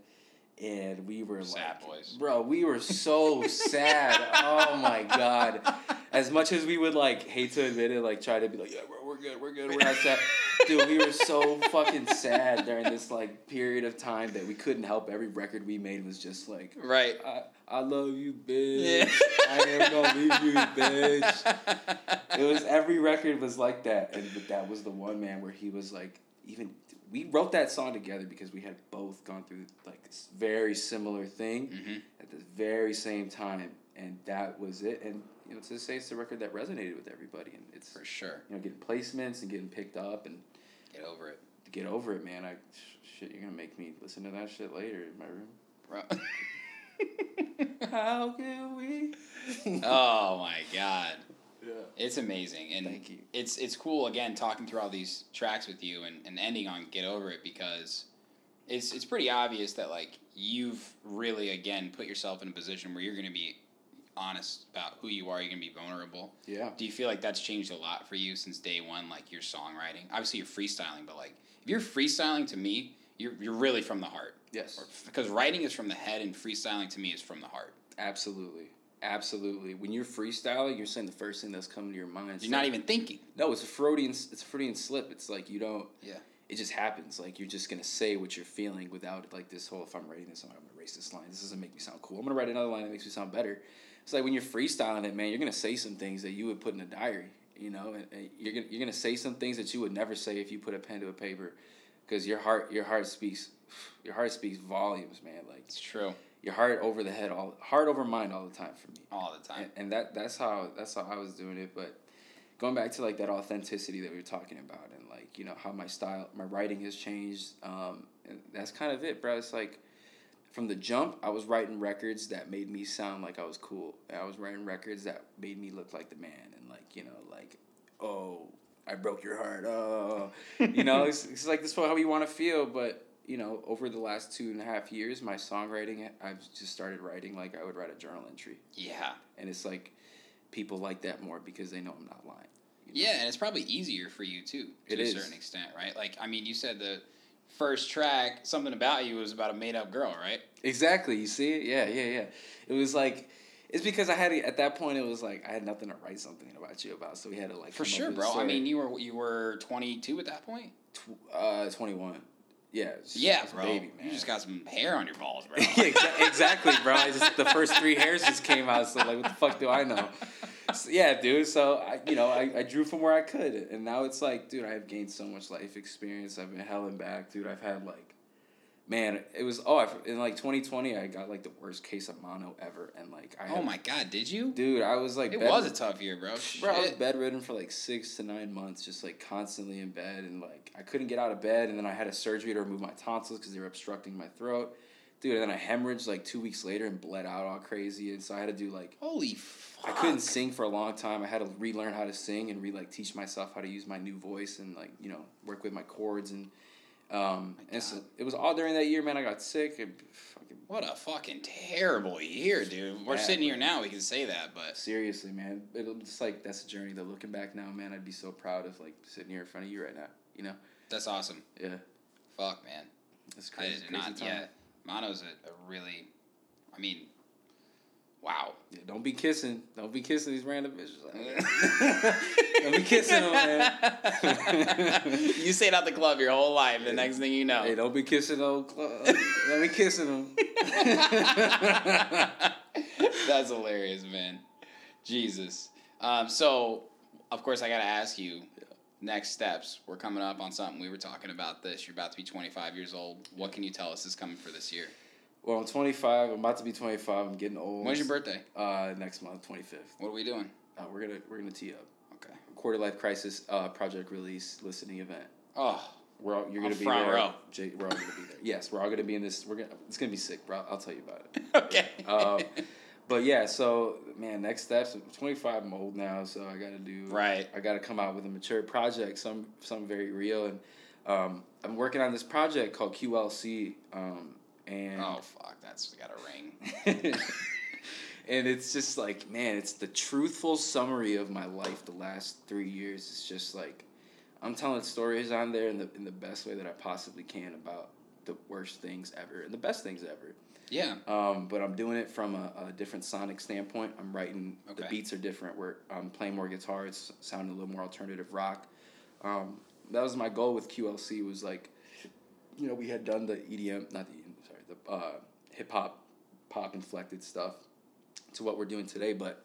Speaker 3: and we were
Speaker 2: Sad
Speaker 3: like,
Speaker 2: boys.
Speaker 3: bro. We were so sad. Oh my god. As much as we would like hate to admit it, like try to be like, yeah, bro, we're good, we're good, we're not sad. Dude, we were so fucking sad during this like period of time that we couldn't help. Every record we made was just like,
Speaker 2: Right.
Speaker 3: I, I love you, bitch.
Speaker 2: Yeah.
Speaker 3: I am gonna leave you, bitch. It was every record was like that, and but that was the one man where he was like, even we wrote that song together because we had both gone through like this very similar thing
Speaker 2: Mhm.
Speaker 3: at the very same time, and that was it. And you know, to say it's a record that resonated with everybody, and it's
Speaker 2: For sure.
Speaker 3: you know getting placements and getting picked up, and
Speaker 2: Get over it.
Speaker 3: get over it, man. I shit, you're gonna make me listen to that shit later in my room.
Speaker 2: Bro.
Speaker 3: How can we?
Speaker 2: oh my god.
Speaker 3: Yeah.
Speaker 2: It's amazing, and
Speaker 3: Thank you.
Speaker 2: it's it's cool again talking through all these tracks with you and, and ending on "Get Over It" because it's it's pretty obvious that like you've really again put yourself in a position where you're going to be honest about who you are. You're to be vulnerable.
Speaker 3: Yeah.
Speaker 2: Do you feel like that's changed a lot for you since day one? Like your songwriting, obviously you're freestyling, but like if you're freestyling to me, you're you're really from the heart.
Speaker 3: Yes.
Speaker 2: Because writing is from the head, and freestyling to me is from the heart.
Speaker 3: Absolutely. Absolutely. When you're freestyling, you're saying the first thing that's coming to your mind.
Speaker 2: You're not even thinking.
Speaker 3: No, it's a Freudian. It's a Freudian slip. It's like you don't.
Speaker 2: Yeah.
Speaker 3: It just happens. Like you're just gonna say what you're feeling without like this whole. If I'm writing this I'm gonna erase this line. This doesn't make me sound cool. I'm gonna write another line that makes me sound better. It's like when you're freestyling it, man. You're gonna say some things that you would put in a diary. You know, and, and you're gonna you're gonna say some things that you would never say if you put a pen to a paper, because your heart your heart speaks, your heart speaks volumes, man. Like
Speaker 2: It's true.
Speaker 3: your heart over the head all heart over mind all the time for me
Speaker 2: All the time.
Speaker 3: and, and that that's how that's how I was doing it. But going back to like that authenticity that we were talking about, and like you know how my style, my writing has changed. Um, and that's kind of it, bro. It's like from the jump, I was writing records that made me sound like I was cool. I was writing records that made me look like the man, and like you know, like oh, I broke your heart. Oh, you know, it's, it's like this is how you want to feel, but. You know, over the last two and a half years, my songwriting, I've just started writing like I would write a journal entry
Speaker 2: Yeah.
Speaker 3: and it's like people like that more because they know I'm not lying. you know?
Speaker 2: Yeah, and it's probably easier for you too, to
Speaker 3: It
Speaker 2: a
Speaker 3: is.
Speaker 2: certain extent, right? Like, I mean, you said the first track, something about you, was about a made up girl, right?
Speaker 3: exactly. You see it? Yeah, yeah, yeah. It was like it's because I had at that point it was like I had nothing to write something about you about, so we had to like
Speaker 2: For sure, bro. I mean, you were you were twenty two at that point.
Speaker 3: Tw- uh, twenty one. Yeah.
Speaker 2: Yeah, bro.
Speaker 3: Baby, man.
Speaker 2: You just got some hair on your balls, bro.
Speaker 3: Exa- exactly, bro. I just the first three hairs just came out, so like, what the fuck do I know? So, yeah, dude. So I, you know, I, I drew from where I could, and now it's like, dude, I've gained so much life experience. I've been hell and back, dude. I've had like, man, it was oh, I, in like twenty twenty, I got like the worst case of mono ever, and like, I
Speaker 2: oh
Speaker 3: had-
Speaker 2: my god, did you?
Speaker 3: dude, I was like,
Speaker 2: it was a tough year, bro.
Speaker 3: Bro, I was bedridden for like six to nine months, just like constantly in bed, and like I couldn't get out of bed. And then I had a surgery to remove my tonsils because they were obstructing my throat, dude. And then I hemorrhaged like two weeks later and bled out all crazy. And so I had to do like
Speaker 2: Holy fuck.
Speaker 3: I couldn't sing for a long time. I had to relearn how to sing and re like teach myself how to use my new voice and like you know work with my chords and um and so it was all during that year, man. I got sick and fucking
Speaker 2: What a fucking terrible year, dude. We're
Speaker 3: Yeah,
Speaker 2: sitting here now, we can say that, but
Speaker 3: seriously, man. It'll just like that's a journey. Though looking back now, man, I'd be so proud of like sitting here in front of you right now. You know.
Speaker 2: that's awesome.
Speaker 3: Yeah,
Speaker 2: Fuck, man. I
Speaker 3: crazy. crazy
Speaker 2: not.
Speaker 3: time.
Speaker 2: Yeah, Mono's a, a really. I mean, wow.
Speaker 3: Yeah, Don't be kissing. Don't be kissing these random bitches. don't be kissing them, man.
Speaker 2: you stayed out the club your whole life. The next thing you know,
Speaker 3: hey, don't be kissing old club. don't be kissing them.
Speaker 2: That's hilarious, man. Jesus. Um, so, of course, I got to ask you next steps. We're coming up on something. We were talking about this. You're about to be 25 years old. What can you tell us is coming for this year?
Speaker 3: Well, I'm 25. I'm about to be 25. I'm getting old.
Speaker 2: When's your birthday?
Speaker 3: Uh, next month, 25th.
Speaker 2: What are we doing?
Speaker 3: Uh, we're gonna we're gonna tee up
Speaker 2: Okay.
Speaker 3: quarter life crisis uh, project release listening event.
Speaker 2: Oh,
Speaker 3: We're all, you're gonna be
Speaker 2: front
Speaker 3: there.
Speaker 2: row.
Speaker 3: Jay, we're all gonna be there. Yes, we're all gonna be in this. We're gonna. It's gonna be sick, bro. I'll tell you about it.
Speaker 2: okay.
Speaker 3: Um, but yeah, so man, next steps. I'm 25. I'm old now, so I gotta do.
Speaker 2: Right.
Speaker 3: I gotta come out with a mature project, some something very real, and um, I'm working on this project called QLC. Um, and
Speaker 2: oh fuck, that's got a ring.
Speaker 3: and it's just like man it's the truthful summary of my life the last three years it's just like i'm telling stories on there in the, in the best way that i possibly can about the worst things ever and the best things ever
Speaker 2: Yeah.
Speaker 3: um, but i'm doing it from a, a different sonic standpoint. I'm writing the beats are different. Where i'm playing more guitar it's sounding a little more alternative rock. Um, that was my goal with qlc was like you know we had done the edm not the sorry the uh, hip-hop pop inflected stuff to what we're doing today, but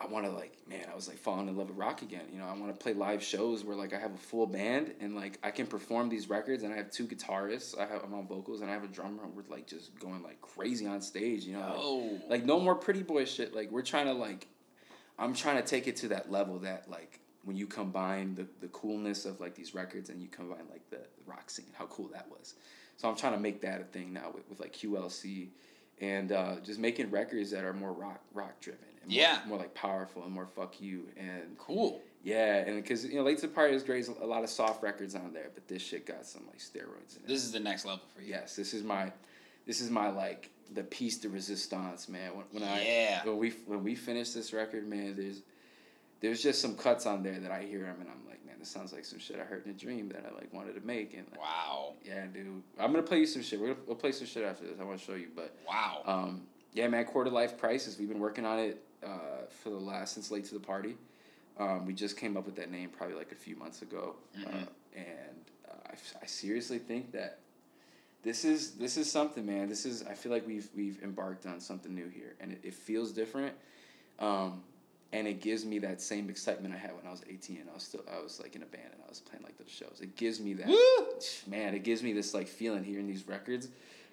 Speaker 3: I want to like, man, I was like falling in love with rock again. You know, I want to play live shows where like I have a full band and like I can perform these records and I have two guitarists. I have I'm on vocals and I have a drummer. We're like just going like crazy on stage. You know, like,
Speaker 2: Oh.
Speaker 3: like no more pretty boy shit. Like we're trying to like, I'm trying to take it to that level that like when you combine the the coolness of like these records and you combine like the, the rock scene, how cool that was. So I'm trying to make that a thing now with, with like QLC and uh, just making records that are more rock rock driven more,
Speaker 2: Yeah.
Speaker 3: more like powerful and more fuck you and
Speaker 2: Cool.
Speaker 3: yeah and because you know late to the party is great a lot of soft records on there but this shit got some like steroids in it
Speaker 2: This is the next level for you.
Speaker 3: yes this is my this is my like the piece de resistance man when, when
Speaker 2: Yeah.
Speaker 3: i when we when we finish this record man there's there's just some cuts on there that i hear them and i'm like man this sounds like some shit i heard in a dream that i like wanted to make and like,
Speaker 2: Wow.
Speaker 3: yeah dude i'm gonna play you some shit we're gonna we'll play some shit after this i want to show you but
Speaker 2: Wow.
Speaker 3: um, yeah, man, quarter life crisis. We've been working on it uh, for the last since late to the party. Um, we just came up with that name probably like a few months ago, uh, and uh, I, I seriously think that this is this is something, man. This is I feel like we've we've embarked on something new here, and it, it feels different. Um, and it gives me that same excitement I had when I was eighteen. And I was still I was like in a band and I was playing like those shows. It gives me that man. It gives me this like feeling hearing these records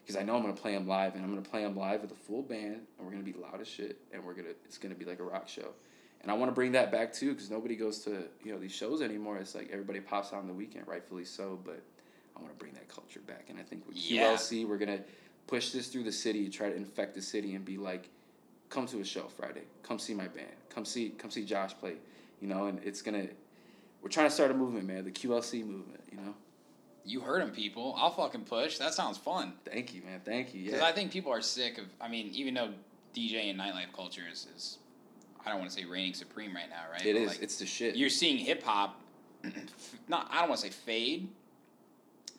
Speaker 3: because I know I'm gonna play them live, and I'm gonna play them live with a full band, and we're gonna be loud as shit, and we're gonna it's gonna be like a rock show, and I want to bring that back too, because nobody goes to you know these shows anymore. It's like everybody pops out on the weekend, rightfully so, but I want to bring that culture back, and I think with
Speaker 2: Yeah.
Speaker 3: QLC we're gonna push this through the city, try to infect the city, and be like, come to a show Friday, come see my band, come see come see Josh play, you know, and it's gonna. We're trying to start a movement, man. The QLC movement, you know.
Speaker 2: You heard him, people. I'll fucking push. That sounds fun.
Speaker 3: Thank you, man. Thank you.
Speaker 2: Because
Speaker 3: Yeah.
Speaker 2: I think people are sick of. I mean, even though DJ and nightlife culture is, is I don't want to say reigning supreme right now, right?
Speaker 3: It
Speaker 2: But,
Speaker 3: is.
Speaker 2: like,
Speaker 3: it's the shit.
Speaker 2: you're seeing hip hop. Not. I don't want to say fade,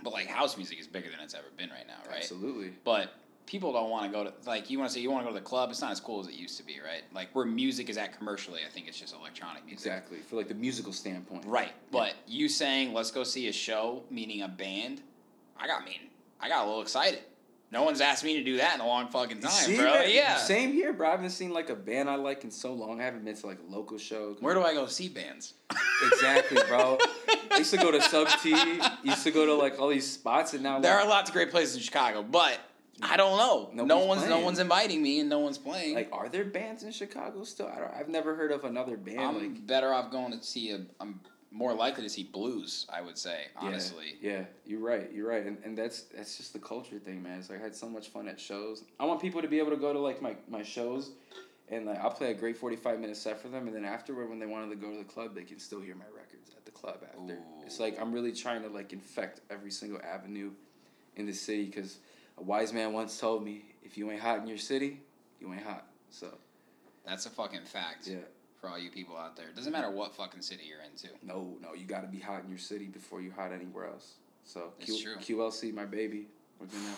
Speaker 2: but like house music is bigger than it's ever been right now, right?
Speaker 3: Absolutely.
Speaker 2: But people don't want to go to like you want to say you want to go to the club. It's not as cool as it used to be, right? Like where music is at commercially, I think it's just electronic music.
Speaker 3: Exactly. For like the musical standpoint.
Speaker 2: Right. But you saying let's go see a show, meaning a band, I got mean. I got a little excited. No one's asked me to do that in a long fucking time,
Speaker 3: See,
Speaker 2: bro.
Speaker 3: man?
Speaker 2: Yeah.
Speaker 3: Same here, bro. I haven't seen like a band I like in so long. I haven't been to like a local show.
Speaker 2: Where do I go see bands?
Speaker 3: Exactly, bro. I used to go to Sub T. Used to go to like all these spots, and now
Speaker 2: There
Speaker 3: like,
Speaker 2: are lots of great places in Chicago, but I don't know. no
Speaker 3: Nobody's
Speaker 2: one's no one's inviting me, and no one's playing.
Speaker 3: like, are there bands in Chicago still? I don't. I've never heard of another band.
Speaker 2: I'm
Speaker 3: like,
Speaker 2: better off going to see a. I'm more likely to see blues. I would say honestly.
Speaker 3: Yeah, you're right. You're right, and and that's that's just the culture thing, man. It's like I had so much fun at shows. I want people to be able to go to like my my shows, and like I'll play a great forty five minute set for them, and then afterward, when they wanted to go to the club, they can still hear my records at the club after. It's like I'm really trying to like infect every single avenue in the city because a wise man once told me, if you ain't hot in your city, you ain't hot. So
Speaker 2: That's a fucking fact.
Speaker 3: yeah.
Speaker 2: For all you people out there, it doesn't matter what fucking city you're into.
Speaker 3: No, no, you got to be hot in your city before you hot anywhere else. So
Speaker 2: true.
Speaker 3: QLC, my baby. We're gonna.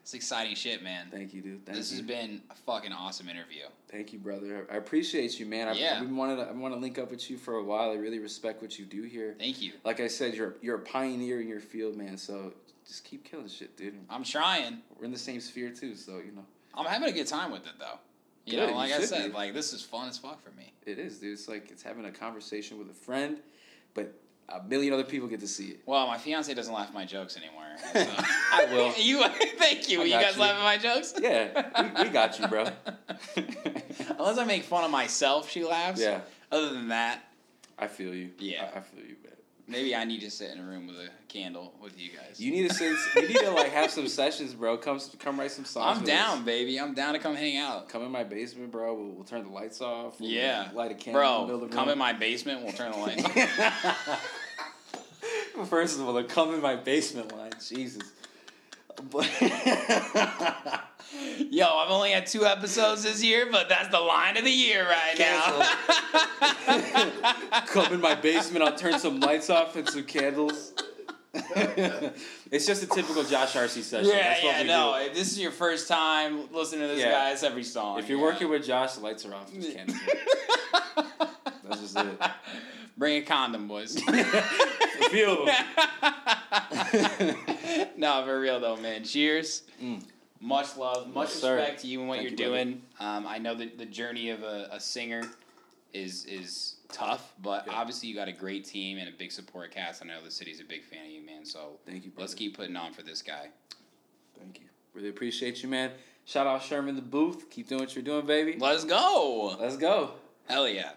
Speaker 2: It's exciting shit, man.
Speaker 3: Thank you, dude. Thank
Speaker 2: this
Speaker 3: you.
Speaker 2: has been a fucking awesome interview.
Speaker 3: Thank you, brother. I appreciate you, man. I've,
Speaker 2: Yeah.
Speaker 3: I've been wanted. To, I want to link up with you for a while. I really respect what you do here.
Speaker 2: Thank you.
Speaker 3: Like I said, you're you're a pioneer in your field, man. So just keep killing shit, dude.
Speaker 2: I'm trying.
Speaker 3: We're in the same sphere too, so you know
Speaker 2: I'm having a good time with it though. You
Speaker 3: Good,
Speaker 2: know,
Speaker 3: you
Speaker 2: like I
Speaker 3: should
Speaker 2: said,
Speaker 3: be.
Speaker 2: like this is fun as fuck for me.
Speaker 3: it is, dude. It's like it's having a conversation with a friend, but a million other people get to see it.
Speaker 2: Well, my fiance doesn't laugh at my jokes anymore. so-
Speaker 3: I will.
Speaker 2: you thank you.
Speaker 3: I
Speaker 2: you
Speaker 3: got
Speaker 2: guys
Speaker 3: you.
Speaker 2: laugh at my jokes?
Speaker 3: Yeah, we, we got you, bro.
Speaker 2: Unless I make fun of myself, she laughs.
Speaker 3: yeah,
Speaker 2: Other than that,
Speaker 3: I feel you.
Speaker 2: Yeah.
Speaker 3: I, I feel you.
Speaker 2: Maybe I need to sit in a room with a candle with you guys.
Speaker 3: You need to send, you need to like have some sessions, bro. Come come write some songs.
Speaker 2: I'm down,
Speaker 3: us.
Speaker 2: baby. I'm down to come hang out.
Speaker 3: Come in my basement, bro. We'll, we'll turn the lights off. We'll
Speaker 2: Yeah,
Speaker 3: light a candle. in
Speaker 2: bro.
Speaker 3: the
Speaker 2: Come in my basement. We'll turn the lights. on.
Speaker 3: First of all, the come in my basement line, Jesus. But
Speaker 2: Yo, I've only had two episodes this year, but that's the line of the year right now.
Speaker 3: come in my basement. I'll turn some lights off and some candles. it's just a typical Josh Arce session.
Speaker 2: yeah, yeah, no.
Speaker 3: do.
Speaker 2: If this is your first time listening to this
Speaker 3: Yeah.
Speaker 2: guy, it's every song.
Speaker 3: If you're
Speaker 2: yeah.
Speaker 3: working with Josh, the lights are off. Just candles. That's just it.
Speaker 2: bring a condom, boys.
Speaker 3: A few of them.
Speaker 2: no, for real though, man. Cheers. Mm. Much love, much.
Speaker 3: Yes, sir.
Speaker 2: respect to you and what
Speaker 3: Thank
Speaker 2: you're
Speaker 3: you,
Speaker 2: doing. Um, I know that the journey of a, a singer is is tough, but
Speaker 3: Yeah.
Speaker 2: obviously you got a great team and a big support cast. I know the city's a big fan of you, man. So
Speaker 3: Thank you,
Speaker 2: let's keep putting on for this guy.
Speaker 3: Thank you. Really appreciate you, man. Shout out Sherman the booth. Keep doing what you're doing, baby.
Speaker 2: Let's go.
Speaker 3: Let's go.
Speaker 2: Hell yeah.